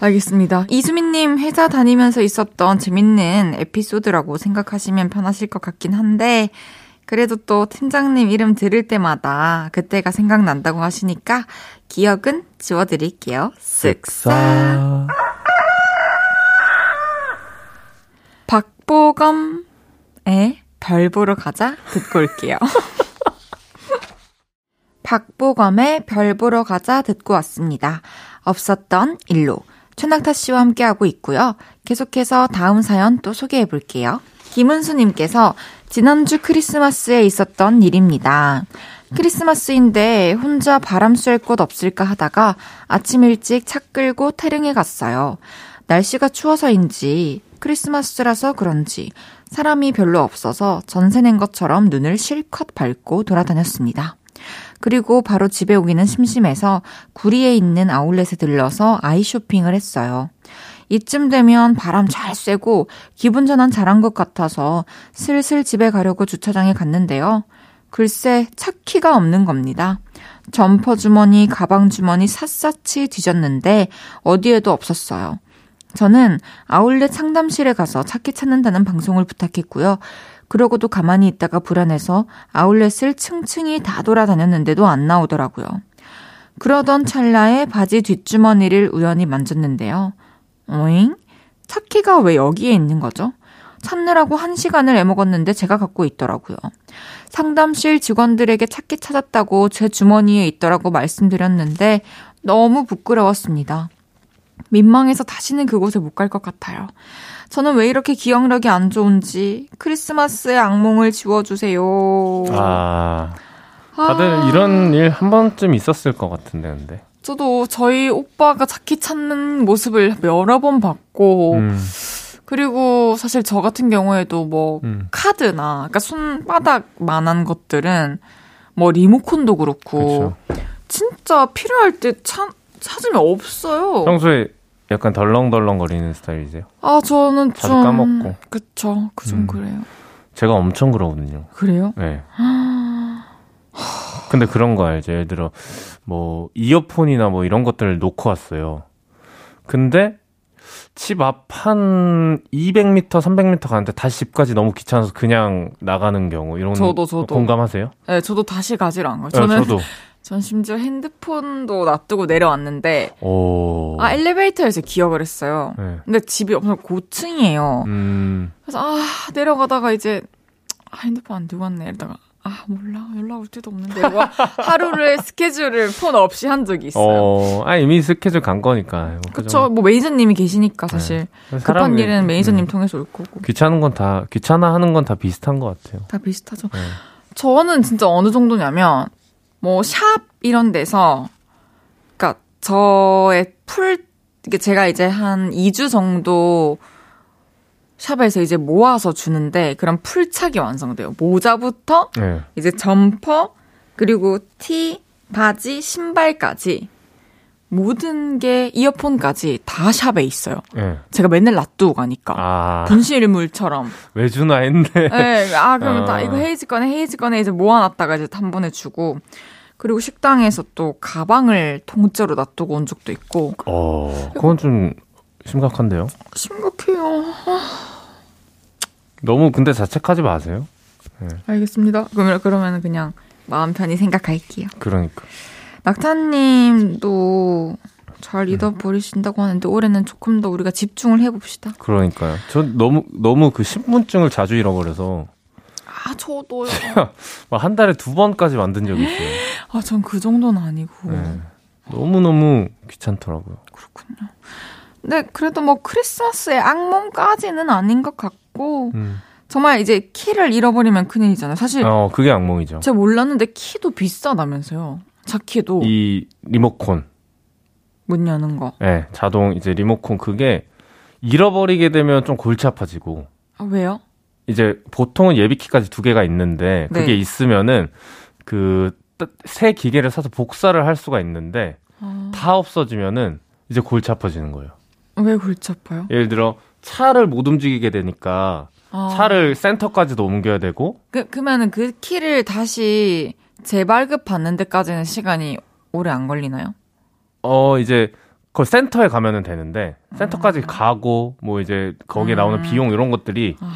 알겠습니다. 이수민님 회사 다니면서 있었던 재밌는 에피소드라고 생각하시면 편하실 것 같긴 한데, 그래도 또 팀장님 이름 들을 때마다 그때가 생각난다고 하시니까 기억은 지워드릴게요. 쓱싹. 박보검의 별 보러 가자 듣고 올게요. 박보검의 별 보러 가자 듣고 왔습니다. 없었던 일로 최낙타 씨와 함께하고 있고요. 계속해서 다음 사연 또 소개해 볼게요. 김은수님께서 지난주 크리스마스에 있었던 일입니다. 크리스마스인데 혼자 바람 쐴 곳 없을까 하다가 아침 일찍 차 끌고 태릉에 갔어요. 날씨가 추워서인지 크리스마스라서 그런지 사람이 별로 없어서 전세 낸 것처럼 눈을 실컷 밟고 돌아다녔습니다. 그리고 바로 집에 오기는 심심해서 구리에 있는 아울렛에 들러서 아이 쇼핑을 했어요. 이쯤 되면 바람 잘 쐬고 기분 전환 잘한 것 같아서 슬슬 집에 가려고 주차장에 갔는데요. 글쎄 차 키가 없는 겁니다. 점퍼 주머니, 가방 주머니 샅샅이 뒤졌는데 어디에도 없었어요. 저는 아울렛 상담실에 가서 차키 찾는다는 방송을 부탁했고요. 그러고도 가만히 있다가 불안해서 아울렛을 층층이 다 돌아다녔는데도 안 나오더라고요. 그러던 찰나에 바지 뒷주머니를 우연히 만졌는데요. 어잉? 차키가 왜 여기에 있는 거죠? 찾느라고 한 시간을 애먹었는데 제가 갖고 있더라고요. 상담실 직원들에게 찾기 찾았다고 제 주머니에 있더라고 말씀드렸는데 너무 부끄러웠습니다. 민망해서 다시는 그곳에 못 갈 것 같아요. 저는 왜 이렇게 기억력이 안 좋은지 크리스마스의 악몽을 지워주세요. 아, 다들 아. 이런 일 한 번쯤 있었을 것 같은데, 근데. 저도 저희 오빠가 자키 찾는 모습을 여러 번 봤고, 음. 그리고 사실 저 같은 경우에도 뭐 음. 카드나 그러니까 손바닥만한 것들은 뭐 리모컨도 그렇고 그쵸. 진짜 필요할 때 찾, 찾으면 없어요. 평소에 약간 덜렁덜렁 거리는 스타일이세요? 아 저는 자주 좀 까먹고. 그쵸, 그좀 음. 그래요. 제가 엄청 그러거든요. 그래요? 네. 근데 그런 거 알죠? 예를 들어 뭐 이어폰이나 뭐 이런 것들을 놓고 왔어요. 근데 집 앞 한 200m, 300m 가는데 다시 집까지 너무 귀찮아서 그냥 나가는 경우 이런 저도 저도 공감하세요? 네, 저도 다시 가지를 안 가요. 저는 네, 저도. 전 심지어 핸드폰도 놔두고 내려왔는데 오. 아 엘리베이터에서 기억을 했어요. 네. 근데 집이 엄청 고층이에요. 음. 그래서 아 내려가다가 이제 아, 핸드폰 놔두고 왔네 이러다가 아 몰라 연락 올 데도 없는데 하루를 스케줄을 폰 없이 한 적이 있어요. 어, 아 이미 스케줄 간 거니까. 그렇죠. 뭐 매니저님이 계시니까 네. 사실 네. 급한 일은 매니저님 음. 통해서 올 거고. 귀찮은 건 다 귀찮아 하는 건 다 비슷한 것 같아요. 다 비슷하죠. 네. 저는 진짜 어느 정도냐면 뭐 샵 이런 데서 그러니까 저의 full 이게 제가 이제 한 2주 정도 샵에서 이제 모아서 주는데 그런 full착이 완성돼요. 모자부터 네. 이제 점퍼 그리고 티, 바지, 신발까지 모든 게 이어폰까지 다 샵에 있어요. 네. 제가 맨날 놔두고 가니까 아. 분실물처럼 왜 주나 했는데. 네, 아 그러면 아. 다 이거 헤이즈 거네 헤이즈 거네 이제 모아놨다가 이제 한 번에 주고 그리고 식당에서 또 가방을 통째로 놔두고 온 적도 있고. 어, 그건 좀 심각한데요? 심각해요. 너무 근데 자책하지 마세요. 네. 알겠습니다. 그러면 그러면 그냥 마음 편히 생각할게요. 그러니까. 낙타님도 잘 네. 잊어버리신다고 하는데 올해는 조금 더 우리가 집중을 해봅시다. 그러니까요. 저 너무 너무 그 신분증을 자주 잃어버려서. 아 저도요. 한 달에 두 번까지 만든 적이 있어요. 아 전 그 정도는 아니고. 네. 너무 너무 귀찮더라고요. 그렇군요. 네, 그래도 뭐 크리스마스의 악몽까지는 아닌 것 같고, 음. 정말 이제 키를 잃어버리면 큰일이잖아요. 사실. 어, 그게 악몽이죠. 제가 몰랐는데 키도 비싸다면서요. 자키도. 이 리모콘. 문 여는 거. 네, 자동 이제 리모콘 그게 잃어버리게 되면 좀 골치 아파지고. 아, 왜요? 이제 보통은 예비키까지 두 개가 있는데 그게 네. 있으면은 그 새 기계를 사서 복사를 할 수가 있는데 아... 다 없어지면은 이제 골치 아파지는 거예요. 왜 골치 아파요? 예를 들어 차를 못 움직이게 되니까 아. 차를 센터까지도 옮겨야 되고. 그, 그러면은 그 키를 다시 재발급 받는 데까지는 시간이 오래 안 걸리나요? 어, 이제 그 센터에 가면은 되는데 센터까지 음. 가고 뭐 이제 거기에 음. 나오는 비용 이런 것들이 아.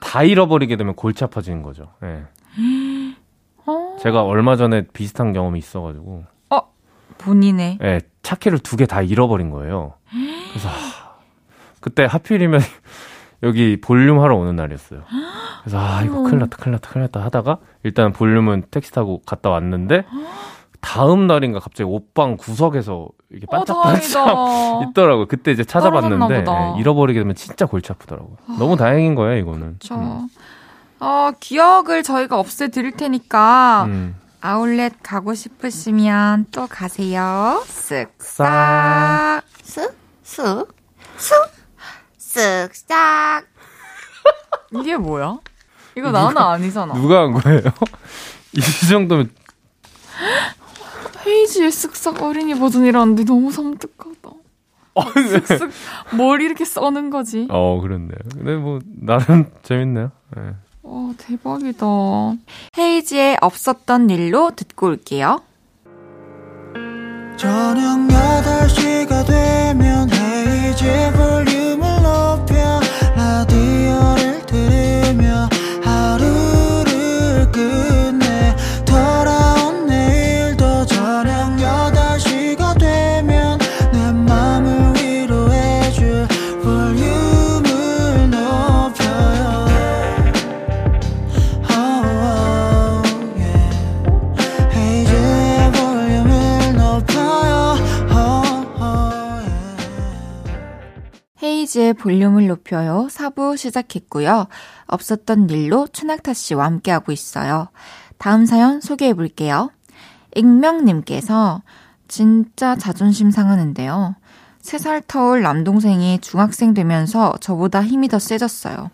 다 잃어버리게 되면 골치 아파지는 거죠. 예. 네. 어. 제가 얼마 전에 비슷한 경험이 있어가지고. 어, 본인의. 예, 네, 차키를 두 개 다 잃어버린 거예요. 그래서 그때 하필이면 여기 볼륨 하러 오는 날이었어요. 그래서 아 이거 큰일 났다 큰일 났다 큰일 났다 하다가 일단 볼륨은 택시 타고 갔다 왔는데 다음 날인가 갑자기 옷방 구석에서 이게 어, 반짝반짝 다행이다. 있더라고요. 그때 이제 찾아봤는데. 예, 잃어버리게 되면 진짜 골치 아프더라고요. 너무 다행인 거예요, 이거는. 저, 음. 어, 기억을 저희가 없애 드릴 테니까, 음. 아울렛 가고 싶으시면 또 가세요. 싹. 쓱싹. 쓱, 쓱, 쓱, 쓱싹. 이게 뭐야? 이거 나는 아니잖아. 누가 한 거예요? 이 정도면 헤이지의 쓱싹 어린이 버전이라는데 너무 섬뜩하다. 어, 네. 쓱쓱 뭘 이렇게 써는 거지? 어 그렇네요. 근데 뭐 나름 재밌네요. 예. 와 대박이다. 헤이지의 없었던 일로 듣고 올게요. 저녁 8시가 되면 헤이즈 볼륨을 볼륨을 높여요. 4부 시작했고요. 없었던 일로 추낙타 씨와 함께하고 있어요. 다음 사연 소개해 볼게요. 익명님께서 진짜 자존심 상하는데요. 3살 터울 남동생이 중학생 되면서 저보다 힘이 더 세졌어요.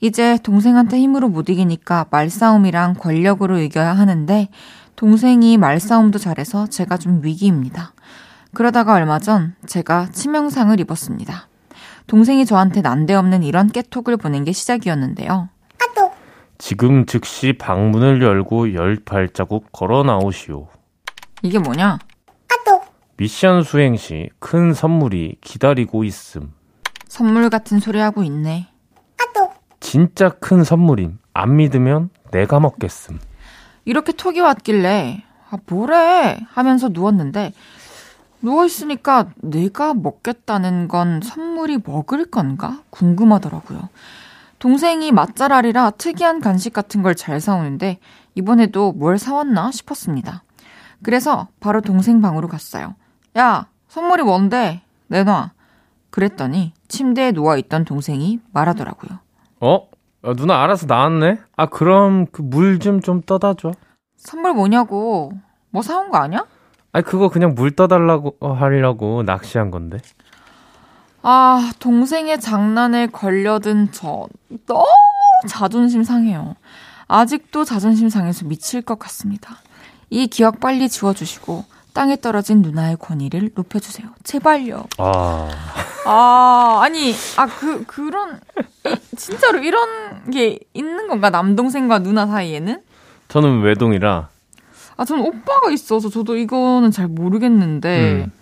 이제 동생한테 힘으로 못 이기니까 말싸움이랑 권력으로 이겨야 하는데 동생이 말싸움도 잘해서 제가 좀 위기입니다. 그러다가 얼마 전 제가 치명상을 입었습니다. 동생이 저한테 난데없는 이런 깨톡을 보낸 게 시작이었는데요. 지금 즉시 방문을 열고 열 발자국 걸어 나오시오. 이게 뭐냐? 미션 수행 시 큰 선물이 기다리고 있음. 선물 같은 소리 하고 있네. 진짜 큰 선물임. 안 믿으면 내가 먹겠음. 이렇게 톡이 왔길래 아 뭐래 하면서 누웠는데 누워 있으니까 내가 먹겠다는 건 선물이 먹을 건가 궁금하더라고요. 동생이 맛잘알이라 특이한 간식 같은 걸 잘 사오는데 이번에도 뭘 사왔나 싶었습니다. 그래서 바로 동생 방으로 갔어요. 야 선물이 뭔데 내놔. 그랬더니 침대에 누워 있던 동생이 말하더라고요. 어? 어, 누나 알아서 나왔네? 아, 그럼 그물좀좀 떠다 줘. 선물 뭐냐고 뭐 사온 거 아니야? 아니, 그거 그냥 물 떠달라고 어, 하려고 낚시한 건데. 아, 동생의 장난에 걸려든 저 너무 자존심 상해요. 아직도 자존심 상해서 미칠 것 같습니다. 이 기억 빨리 지워주시고 땅에 떨어진 누나의 권위를 높여주세요. 제발요. 아, 아, 아니, 아, 그, 그런, 이, 진짜로 이런 게 있는 건가? 남동생과 누나 사이에는? 저는 외동이라. 아, 저는 오빠가 있어서 저도 이거는 잘 모르겠는데, 음.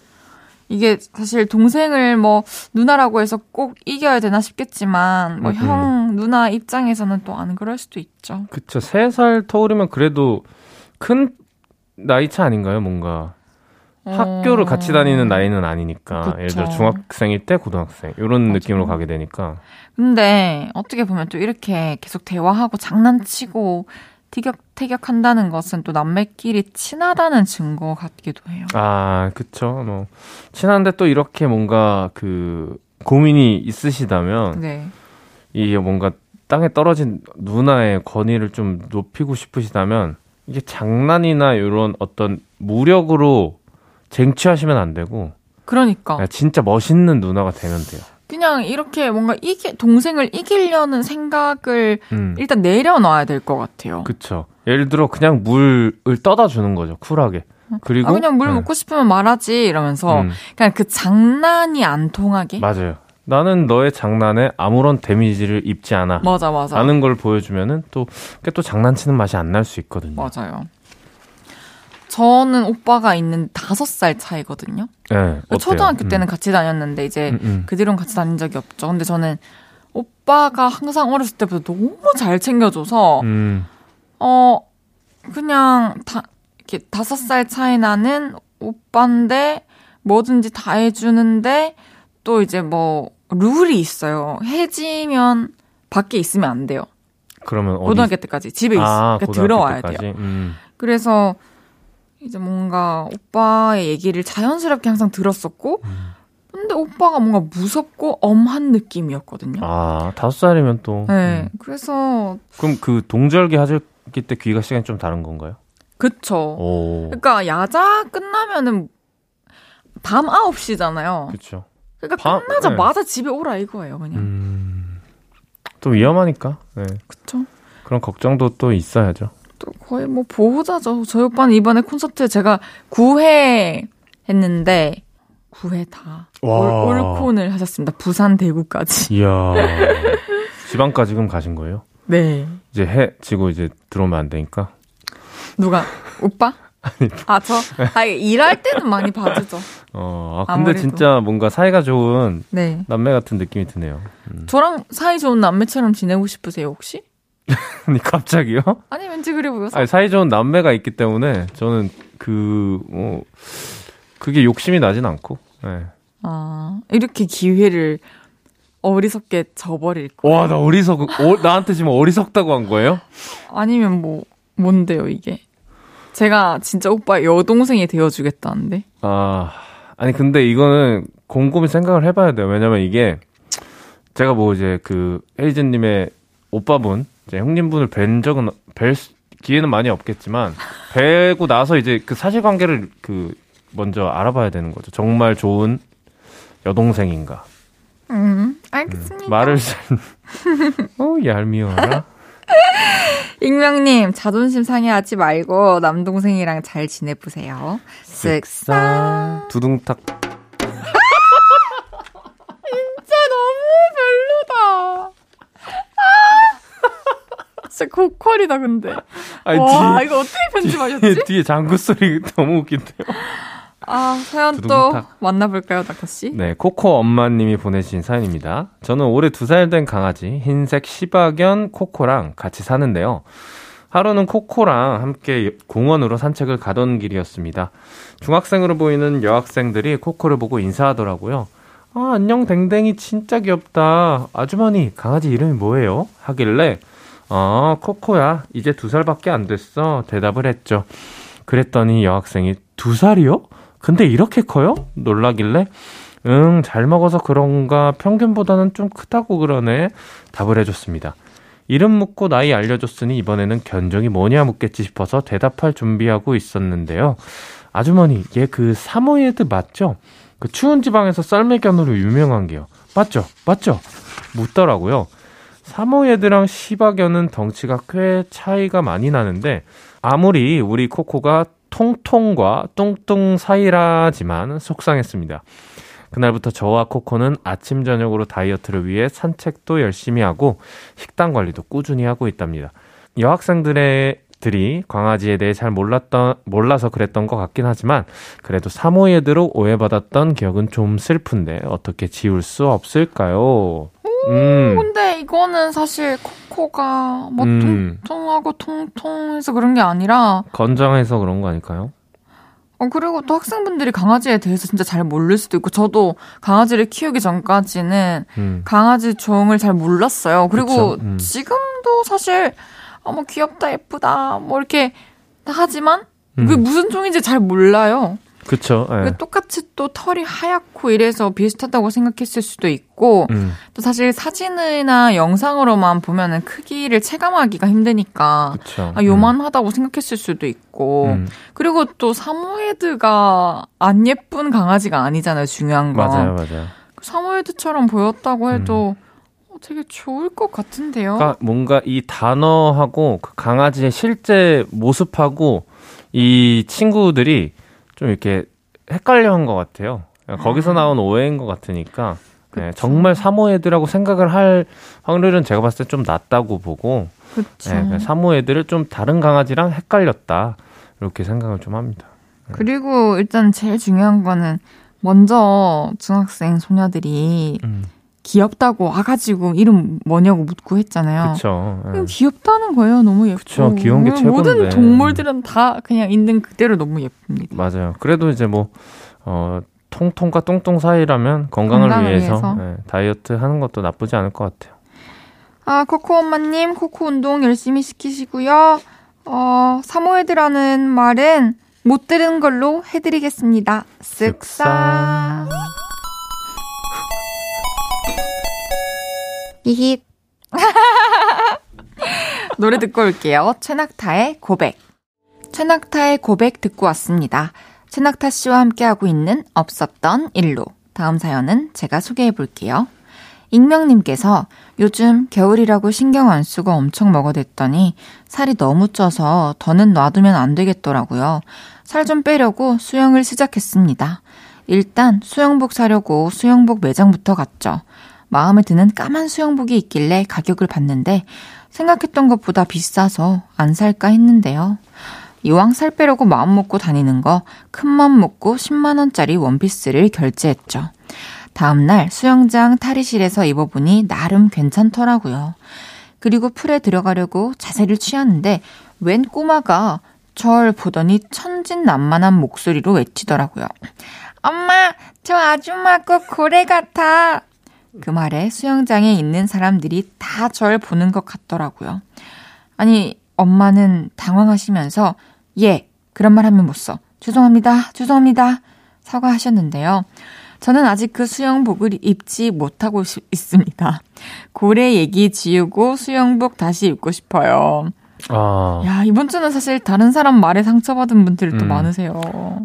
이게 사실 동생을 뭐 누나라고 해서 꼭 이겨야 되나 싶겠지만, 뭐 음, 형, 누나 입장에서는 또 안 그럴 수도 있죠. 그쵸. 세 살 터울이면 그래도 큰 나이 차 아닌가요, 뭔가. 학교를 같이 다니는 나이는 아니니까. 어. 그쵸. 예를 들어 중학생일 때 고등학생. 이런 맞아요. 느낌으로 가게 되니까. 근데 어떻게 보면 또 이렇게 계속 대화하고 장난치고 티격태격 한다는 것은 또 남매끼리 친하다는 증거 같기도 해요. 아, 그쵸. 뭐. 친한데 또 이렇게 뭔가 그 고민이 있으시다면. 네. 이게 뭔가 땅에 떨어진 누나의 권위를 좀 높이고 싶으시다면 이게 장난이나 이런 어떤 무력으로 쟁취하시면 안 되고 그러니까. 그냥 진짜 멋있는 누나가 되면 돼요. 그냥 이렇게 뭔가 이기, 동생을 이기려는 생각을 음. 일단 내려놔야 될 것 같아요. 그쵸. 예를 들어 그냥 물을 떠다 주는 거죠. 쿨하게. 그리고 아, 그냥 물 네. 먹고 싶으면 말하지 이러면서 음, 그냥 그 장난이 안 통하게. 맞아요. 나는 너의 장난에 아무런 데미지를 입지 않아. 맞아, 맞아. 라는 걸 보여주면은 또, 그게 또 장난치는 맛이 안 날 수 있거든요. 맞아요. 저는 오빠가 있는 다섯 살 차이거든요. 네? 초등학교 음. 때는 같이 다녔는데 이제 음, 음. 그 뒤로는 같이 다닌 적이 없죠. 근데 저는 오빠가 항상 어렸을 때부터 너무 잘 챙겨줘서 음, 어 그냥 다 이렇게 다섯 살 차이 나는 오빠인데 뭐든지 다 해주는데 또 이제 뭐 룰이 있어요. 해지면 밖에 있으면 안 돼요. 그러면 어디 고등학교 때까지 집에 있, 아, 그러니까 들어와야 때까지? 돼요. 음. 그래서 이제 뭔가 오빠의 얘기를 자연스럽게 항상 들었었고, 음. 근데 오빠가 뭔가 무섭고 엄한 느낌이었거든요. 아, 다섯 살이면 또. 네, 음. 그래서 그럼 그 동절기 하절기 때 귀가 시간이 좀 다른 건가요? 그쵸. 오. 그러니까 야자 끝나면은 밤 9시잖아요. 그쵸. 그러니까 밤- 끝나자마자 집에 오라 이거예요, 그냥. 음. 또 위험하니까. 네. 그쵸. 그런 걱정도 또 있어야죠. 또 거의 뭐 보호자죠. 저희 오빠는 이번에 콘서트에 제가 9회 했는데 9회 다 와. 올, 올콘을 하셨습니다. 부산 대구까지. 이야. 지방까지 그럼 가신 거예요? 네. 이제 해 지고 이제 들어오면 안 되니까. 누가 오빠? 아 저? 아 일할 때는 많이 봐주죠. 어, 아, 근데 아무래도. 진짜 뭔가 사이가 좋은 네. 남매 같은 느낌이 드네요. 음. 저랑 사이 좋은 남매처럼 지내고 싶으세요 혹시? 아니, 갑자기요? 아니 왠지 그래 보여서. 아니, 사이 좋은 남매가 있기 때문에 저는 그, 뭐, 그게 욕심이 나진 않고. 네. 아 이렇게 기회를 어리석게 저버릴 거. 와, 나 어리석, 어, 나한테 지금 어리석다고 한 거예요? 아니면 뭐 뭔데요 이게? 제가 진짜 오빠 여동생이 되어주겠다는데. 아, 아니, 근데 이거는 곰곰이 생각을 해봐야 돼요. 왜냐면 이게, 제가 뭐 이제 그, 헤이즈님의 오빠분, 이제 형님분을 뵌 적은, 뵐 수- 기회는 많이 없겠지만, 뵈고 나서 이제 그 사실관계를 그, 먼저 알아봐야 되는 거죠. 정말 좋은 여동생인가. 음 알겠습니다. 말을 잘, 어, 얄미워라. 익명님 자존심 상해하지 말고 남동생이랑 잘 지내보세요. 쓱싹. 두둥탁. 진짜 너무 별로다. 아, 진짜 고퀄이다 근데. 아니, 와 뒤에, 이거 어떻게 뒤에, 편집하셨지? 뒤에 장구 소리 너무 웃긴데요. 아 사연 또. 만나볼까요, 닥터 씨? 네, 코코 엄마님이 보내주신 사연입니다. 저는 올해 두 살 된 강아지 흰색 시바견 코코랑 같이 사는데요. 하루는 코코랑 함께 공원으로 산책을 가던 길이었습니다. 중학생으로 보이는 여학생들이 코코를 보고 인사하더라고요. 아, 안녕 댕댕이 진짜 귀엽다. 아주머니, 강아지 이름이 뭐예요? 하길래 아, 코코야. 이제 두 살밖에 안 됐어. 대답을 했죠. 그랬더니 여학생이 두 살이요? 근데 이렇게 커요? 놀라길래 응, 잘 먹어서 그런가 평균보다는 좀 크다고 그러네. 답을 해줬습니다. 이름 묻고 나이 알려줬으니 이번에는 견종이 뭐냐 묻겠지 싶어서 대답할 준비하고 있었는데요. 아주머니, 얘 그 사모예드 맞죠? 그 추운 지방에서 썰매견으로 유명한 게요. 맞죠? 맞죠? 묻더라고요. 사모예드랑 시바견은 덩치가 꽤 차이가 많이 나는데 아무리 우리 코코가 통통과 뚱뚱 사이라지만 속상했습니다. 그날부터 저와 코코는 아침 저녁으로 다이어트를 위해 산책도 열심히 하고 식단 관리도 꾸준히 하고 있답니다. 여학생들의 들이 강아지에 대해 잘 몰랐던 몰라서 그랬던 것 같긴 하지만 그래도 사모예드로 오해받았던 기억은 좀 슬픈데 어떻게 지울 수 없을까요? 음, 근데 이거는 사실 코코가 뭐 음. 통통하고 통통해서 그런 게 아니라 건장해서 그런 거 아닐까요? 어, 그리고 또 학생분들이 강아지에 대해서 진짜 잘 모를 수도 있고, 저도 강아지를 키우기 전까지는 음, 강아지 종을 잘 몰랐어요. 그리고 음. 지금도 사실, 어, 뭐 귀엽다, 예쁘다, 뭐 이렇게 하지만, 음. 그게 무슨 종인지 잘 몰라요. 그게 똑같이 또 털이 하얗고 이래서 비슷하다고 생각했을 수도 있고, 음, 또 사실 사진이나 영상으로만 보면은 크기를 체감하기가 힘드니까, 그쵸. 아, 요만하다고 생각했을 수도 있고, 음, 그리고 또 사모예드가 안 예쁜 강아지가 아니잖아요, 중요한 건. 맞아요, 맞아요. 사모예드처럼 보였다고 해도 어, 되게 좋을 것 같은데요. 그러니까 뭔가 이 단어하고 그 강아지의 실제 모습하고 이 친구들이 좀 이렇게 헷갈려 한 것 같아요. 그러니까 거기서 나온 오해인 것 같으니까 네. 정말 사모예드라고 생각을 할 확률은 제가 봤을 때 좀 낮다고 보고. 네, 사모예드를 좀 다른 강아지랑 헷갈렸다 이렇게 생각을 좀 합니다. 그리고 일단 제일 중요한 거는 먼저 중학생 소녀들이 음, 귀엽다고 와가지고 이름 뭐냐고 묻고 했잖아요. 그렇죠. 그냥 귀엽다는 거예요. 너무 예쁘고. 그쵸, 귀여운 게 모든 최고인데. 동물들은 다 그냥 있는 그대로 너무 예쁩니다. 맞아요. 그래도 이제 뭐 어, 통통과 똥똥 사이라면 건강을, 건강을 위해서, 위해서. 네, 다이어트 하는 것도 나쁘지 않을 것 같아요. 아, 코코 엄마님, 코코 운동 열심히 시키시고요. 어, 사모예드라는 말은 못 들은 걸로 해드리겠습니다. 쓱싹. 히힛. 노래 듣고 올게요. 최낙타의 고백. 최낙타의 고백 듣고 왔습니다. 최낙타 씨와 함께하고 있는 없었던 일로. 다음 사연은 제가 소개해 볼게요. 익명님께서 요즘 겨울이라고 신경 안 쓰고 엄청 먹어댔더니 살이 너무 쪄서 더는 놔두면 안 되겠더라고요. 살 좀 빼려고 수영을 시작했습니다. 일단 수영복 사려고 수영복 매장부터 갔죠. 마음에 드는 까만 수영복이 있길래 가격을 봤는데 생각했던 것보다 비싸서 안 살까 했는데요. 이왕 살 빼려고 마음 먹고 다니는 거 큰맘 먹고 10만 원짜리 원피스를 결제했죠. 다음날 수영장 탈의실에서 입어보니 나름 괜찮더라고요. 그리고 풀에 들어가려고 자세를 취하는데 웬 꼬마가 절 보더니 천진난만한 목소리로 외치더라고요. 엄마, 저 아줌마 꼭 고래 같아. 그 말에 수영장에 있는 사람들이 다 절 보는 것 같더라고요. 아니, 엄마는 당황하시면서, 예, 그런 말 하면 못 써. 죄송합니다, 죄송합니다. 사과하셨는데요. 저는 아직 그 수영복을 입지 못하고 있습니다. 고래 얘기 지우고 수영복 다시 입고 싶어요. 아. 야, 이번 주는 사실 다른 사람 말에 상처받은 분들도 음. 많으세요.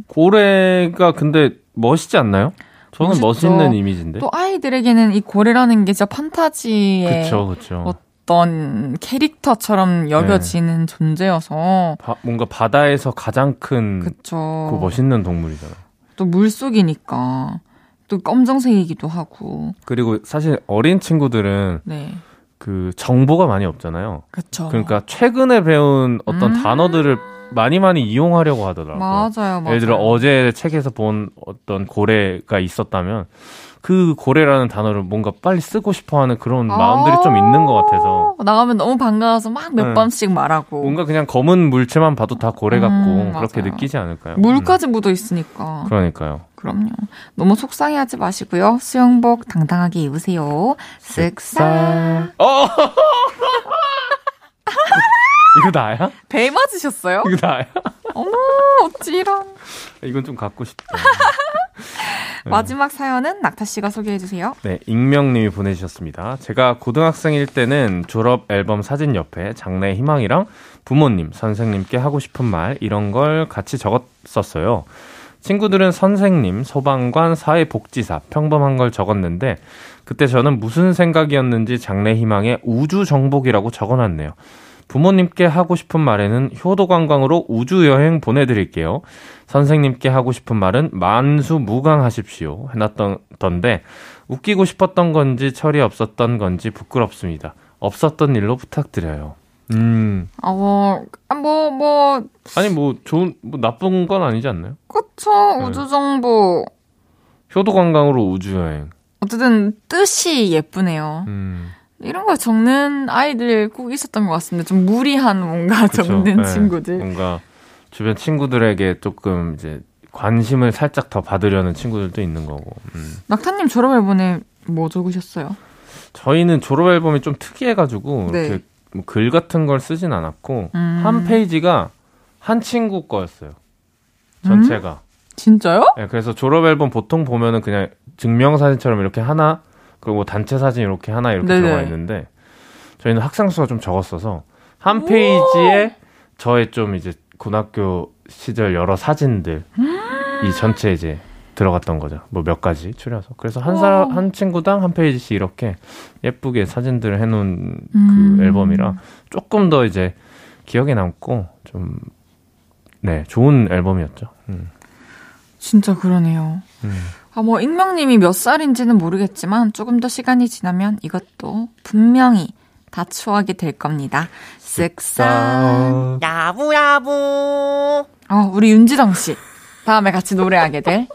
고래가 근데 멋있지 않나요? 저는 멋있죠. 멋있는 이미지인데. 또 아이들에게는 이 고래라는 게 진짜 판타지의 그쵸, 그쵸. 어떤 캐릭터처럼 여겨지는 존재여서 바- 뭔가 바다에서 가장 큰그 그쵸. 멋있는 동물이잖아요. 또 물속이니까 또 검정색이기도 하고 그리고 사실 어린 친구들은 네 그 정보가 많이 없잖아요. 그쵸. 그러니까 최근에 배운 어떤 음. 단어들을 많이 많이 이용하려고 하더라고요. 맞아요, 맞아요. 예를 들어 어제 책에서 본 어떤 고래가 있었다면 그 고래라는 단어를 뭔가 빨리 쓰고 싶어하는 그런 마음들이 좀 있는 것 같아서 나가면 너무 반가워서 막몇 네. 번씩 말하고 뭔가 그냥 검은 물체만 봐도 다 고래 같고 음, 그렇게. 느끼지 않을까요? 물까지 묻어 있으니까. 음, 그러니까요. 그럼요. 너무 속상해하지 마시고요. 수영복 당당하게 입으세요. 쓱싹. 어! 이거 나야? 배 맞으셨어요? 이거 나야? 어머, 어찌 이런. 이건 좀 갖고 싶다. 네. 마지막 사연은 낙타 씨가 소개해 주세요. 네, 익명님이 보내주셨습니다. 제가 고등학생일 때는 졸업 앨범 사진 옆에 장래 희망이랑 부모님, 선생님께 하고 싶은 말 이런 걸 같이 적었었어요. 친구들은 선생님, 소방관, 사회복지사 평범한 걸 적었는데 그때 저는 무슨 생각이었는지 장래 희망에 우주 정복이라고 적어놨네요. 부모님께 하고 싶은 말에는 효도 관광으로 우주 여행 보내드릴게요. 선생님께 하고 싶은 말은 만수무강하십시오. 해놨던데 웃기고 싶었던 건지 철이 없었던 건지 부끄럽습니다. 없었던 일로 부탁드려요. 음 어, 아, 뭐, 뭐, 아니 뭐 좋은 뭐 나쁜 건 아니지 않나요? 그쵸. 네. 우주정보. 효도 관광으로 우주 여행. 어쨌든 뜻이 예쁘네요. 음 이런 걸 적는 아이들 꼭 있었던 것 같습니다. 좀 무리한 뭔가 그쵸. 적는 네. 친구들. 뭔가 주변 친구들에게 조금 이제 관심을 살짝 더 받으려는 친구들도 있는 거고. 음. 낙타님 졸업 앨범에 뭐 적으셨어요? 저희는 졸업 앨범이 좀 특이해가지고 네. 이렇게 뭐 글 같은 걸 쓰진 않았고 음. 한 페이지가 한 친구 거였어요. 전체가. 진짜요? 네, 그래서 졸업 앨범 보통 보면은 그냥 증명사진처럼 이렇게 하나 그리고 뭐 단체 사진 이렇게 하나 이렇게 네네. 들어가 있는데 저희는 학생 수가 좀 적었어서 한 페이지에 저의 좀 이제 고등학교 시절 여러 사진들 이 전체 이제 들어갔던 거죠. 뭐 몇 가지 추려서. 그래서 한 사람 한 친구당 한 페이지씩 이렇게 예쁘게 사진들을 해놓은 음. 그 앨범이라 조금 더 이제 기억에 남고 좀 네, 좋은 앨범이었죠. 음. 진짜 그러네요. 음. 아, 뭐, 익명님이 몇 살인지는 모르겠지만, 조금 더 시간이 지나면 이것도 분명히 다 추억이 될 겁니다. 쓱싹. 야부야부. 아, 우리 윤지성 씨. 다음에 같이 노래하게 될.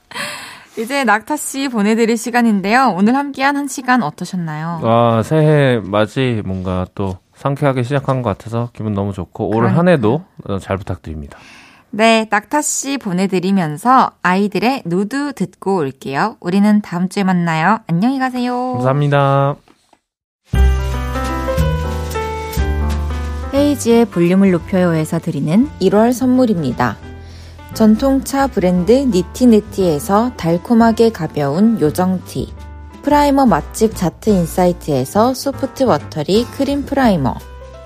이제 낙타 씨 보내드릴 시간인데요. 오늘 함께한 한 시간 어떠셨나요? 아, 새해 맞이 뭔가 또 상쾌하게 시작한 것 같아서 기분 너무 좋고 올한 해도 어, 잘 부탁드립니다. 네, 낙타 씨 보내드리면서 아이들의 누드 듣고 올게요. 우리는 다음 주에 만나요. 안녕히 가세요. 감사합니다. 헤이즈의 볼륨을 높여요에서 드리는 1월 선물입니다. 전통차 브랜드 니티네티에서 달콤하게 가벼운 요정티 프라이머 맛집 자트 인사이트에서 soft watery cream primer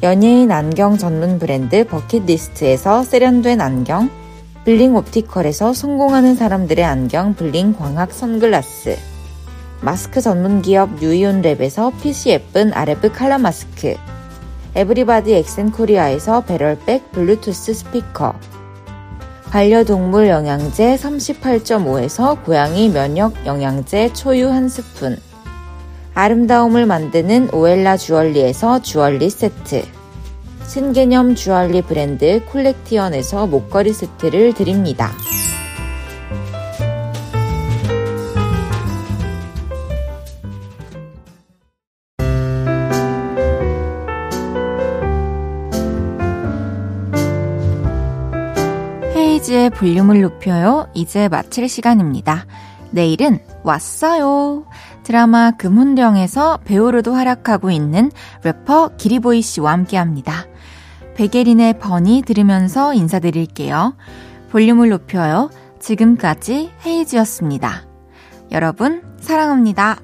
연예인 안경 전문 브랜드 버킷리스트에서 세련된 안경 블링 옵티컬에서 성공하는 사람들의 안경 블링 광학 선글라스 마스크 전문 기업 뉴이온랩에서 핏이 예쁜 아레브 칼라 마스크 에브리바디 엑센코리아에서 배럴백 블루투스 스피커 반려동물 영양제 38.5에서 고양이 면역 영양제 초유 한 스푼 아름다움을 만드는 오엘라 주얼리에서 주얼리 세트 신개념 주얼리 브랜드 콜렉티언에서 목걸이 세트를 드립니다. 헤이즈의 볼륨을 높여요. 이제 마칠 시간입니다. 내일은 왔어요. 드라마 금훈령에서 배우로도 활약하고 있는 래퍼 기리보이 씨와 함께합니다. 베게린의 번이 들으면서 인사드릴게요. 볼륨을 높여요. 지금까지 헤이즈였습니다. 여러분 사랑합니다.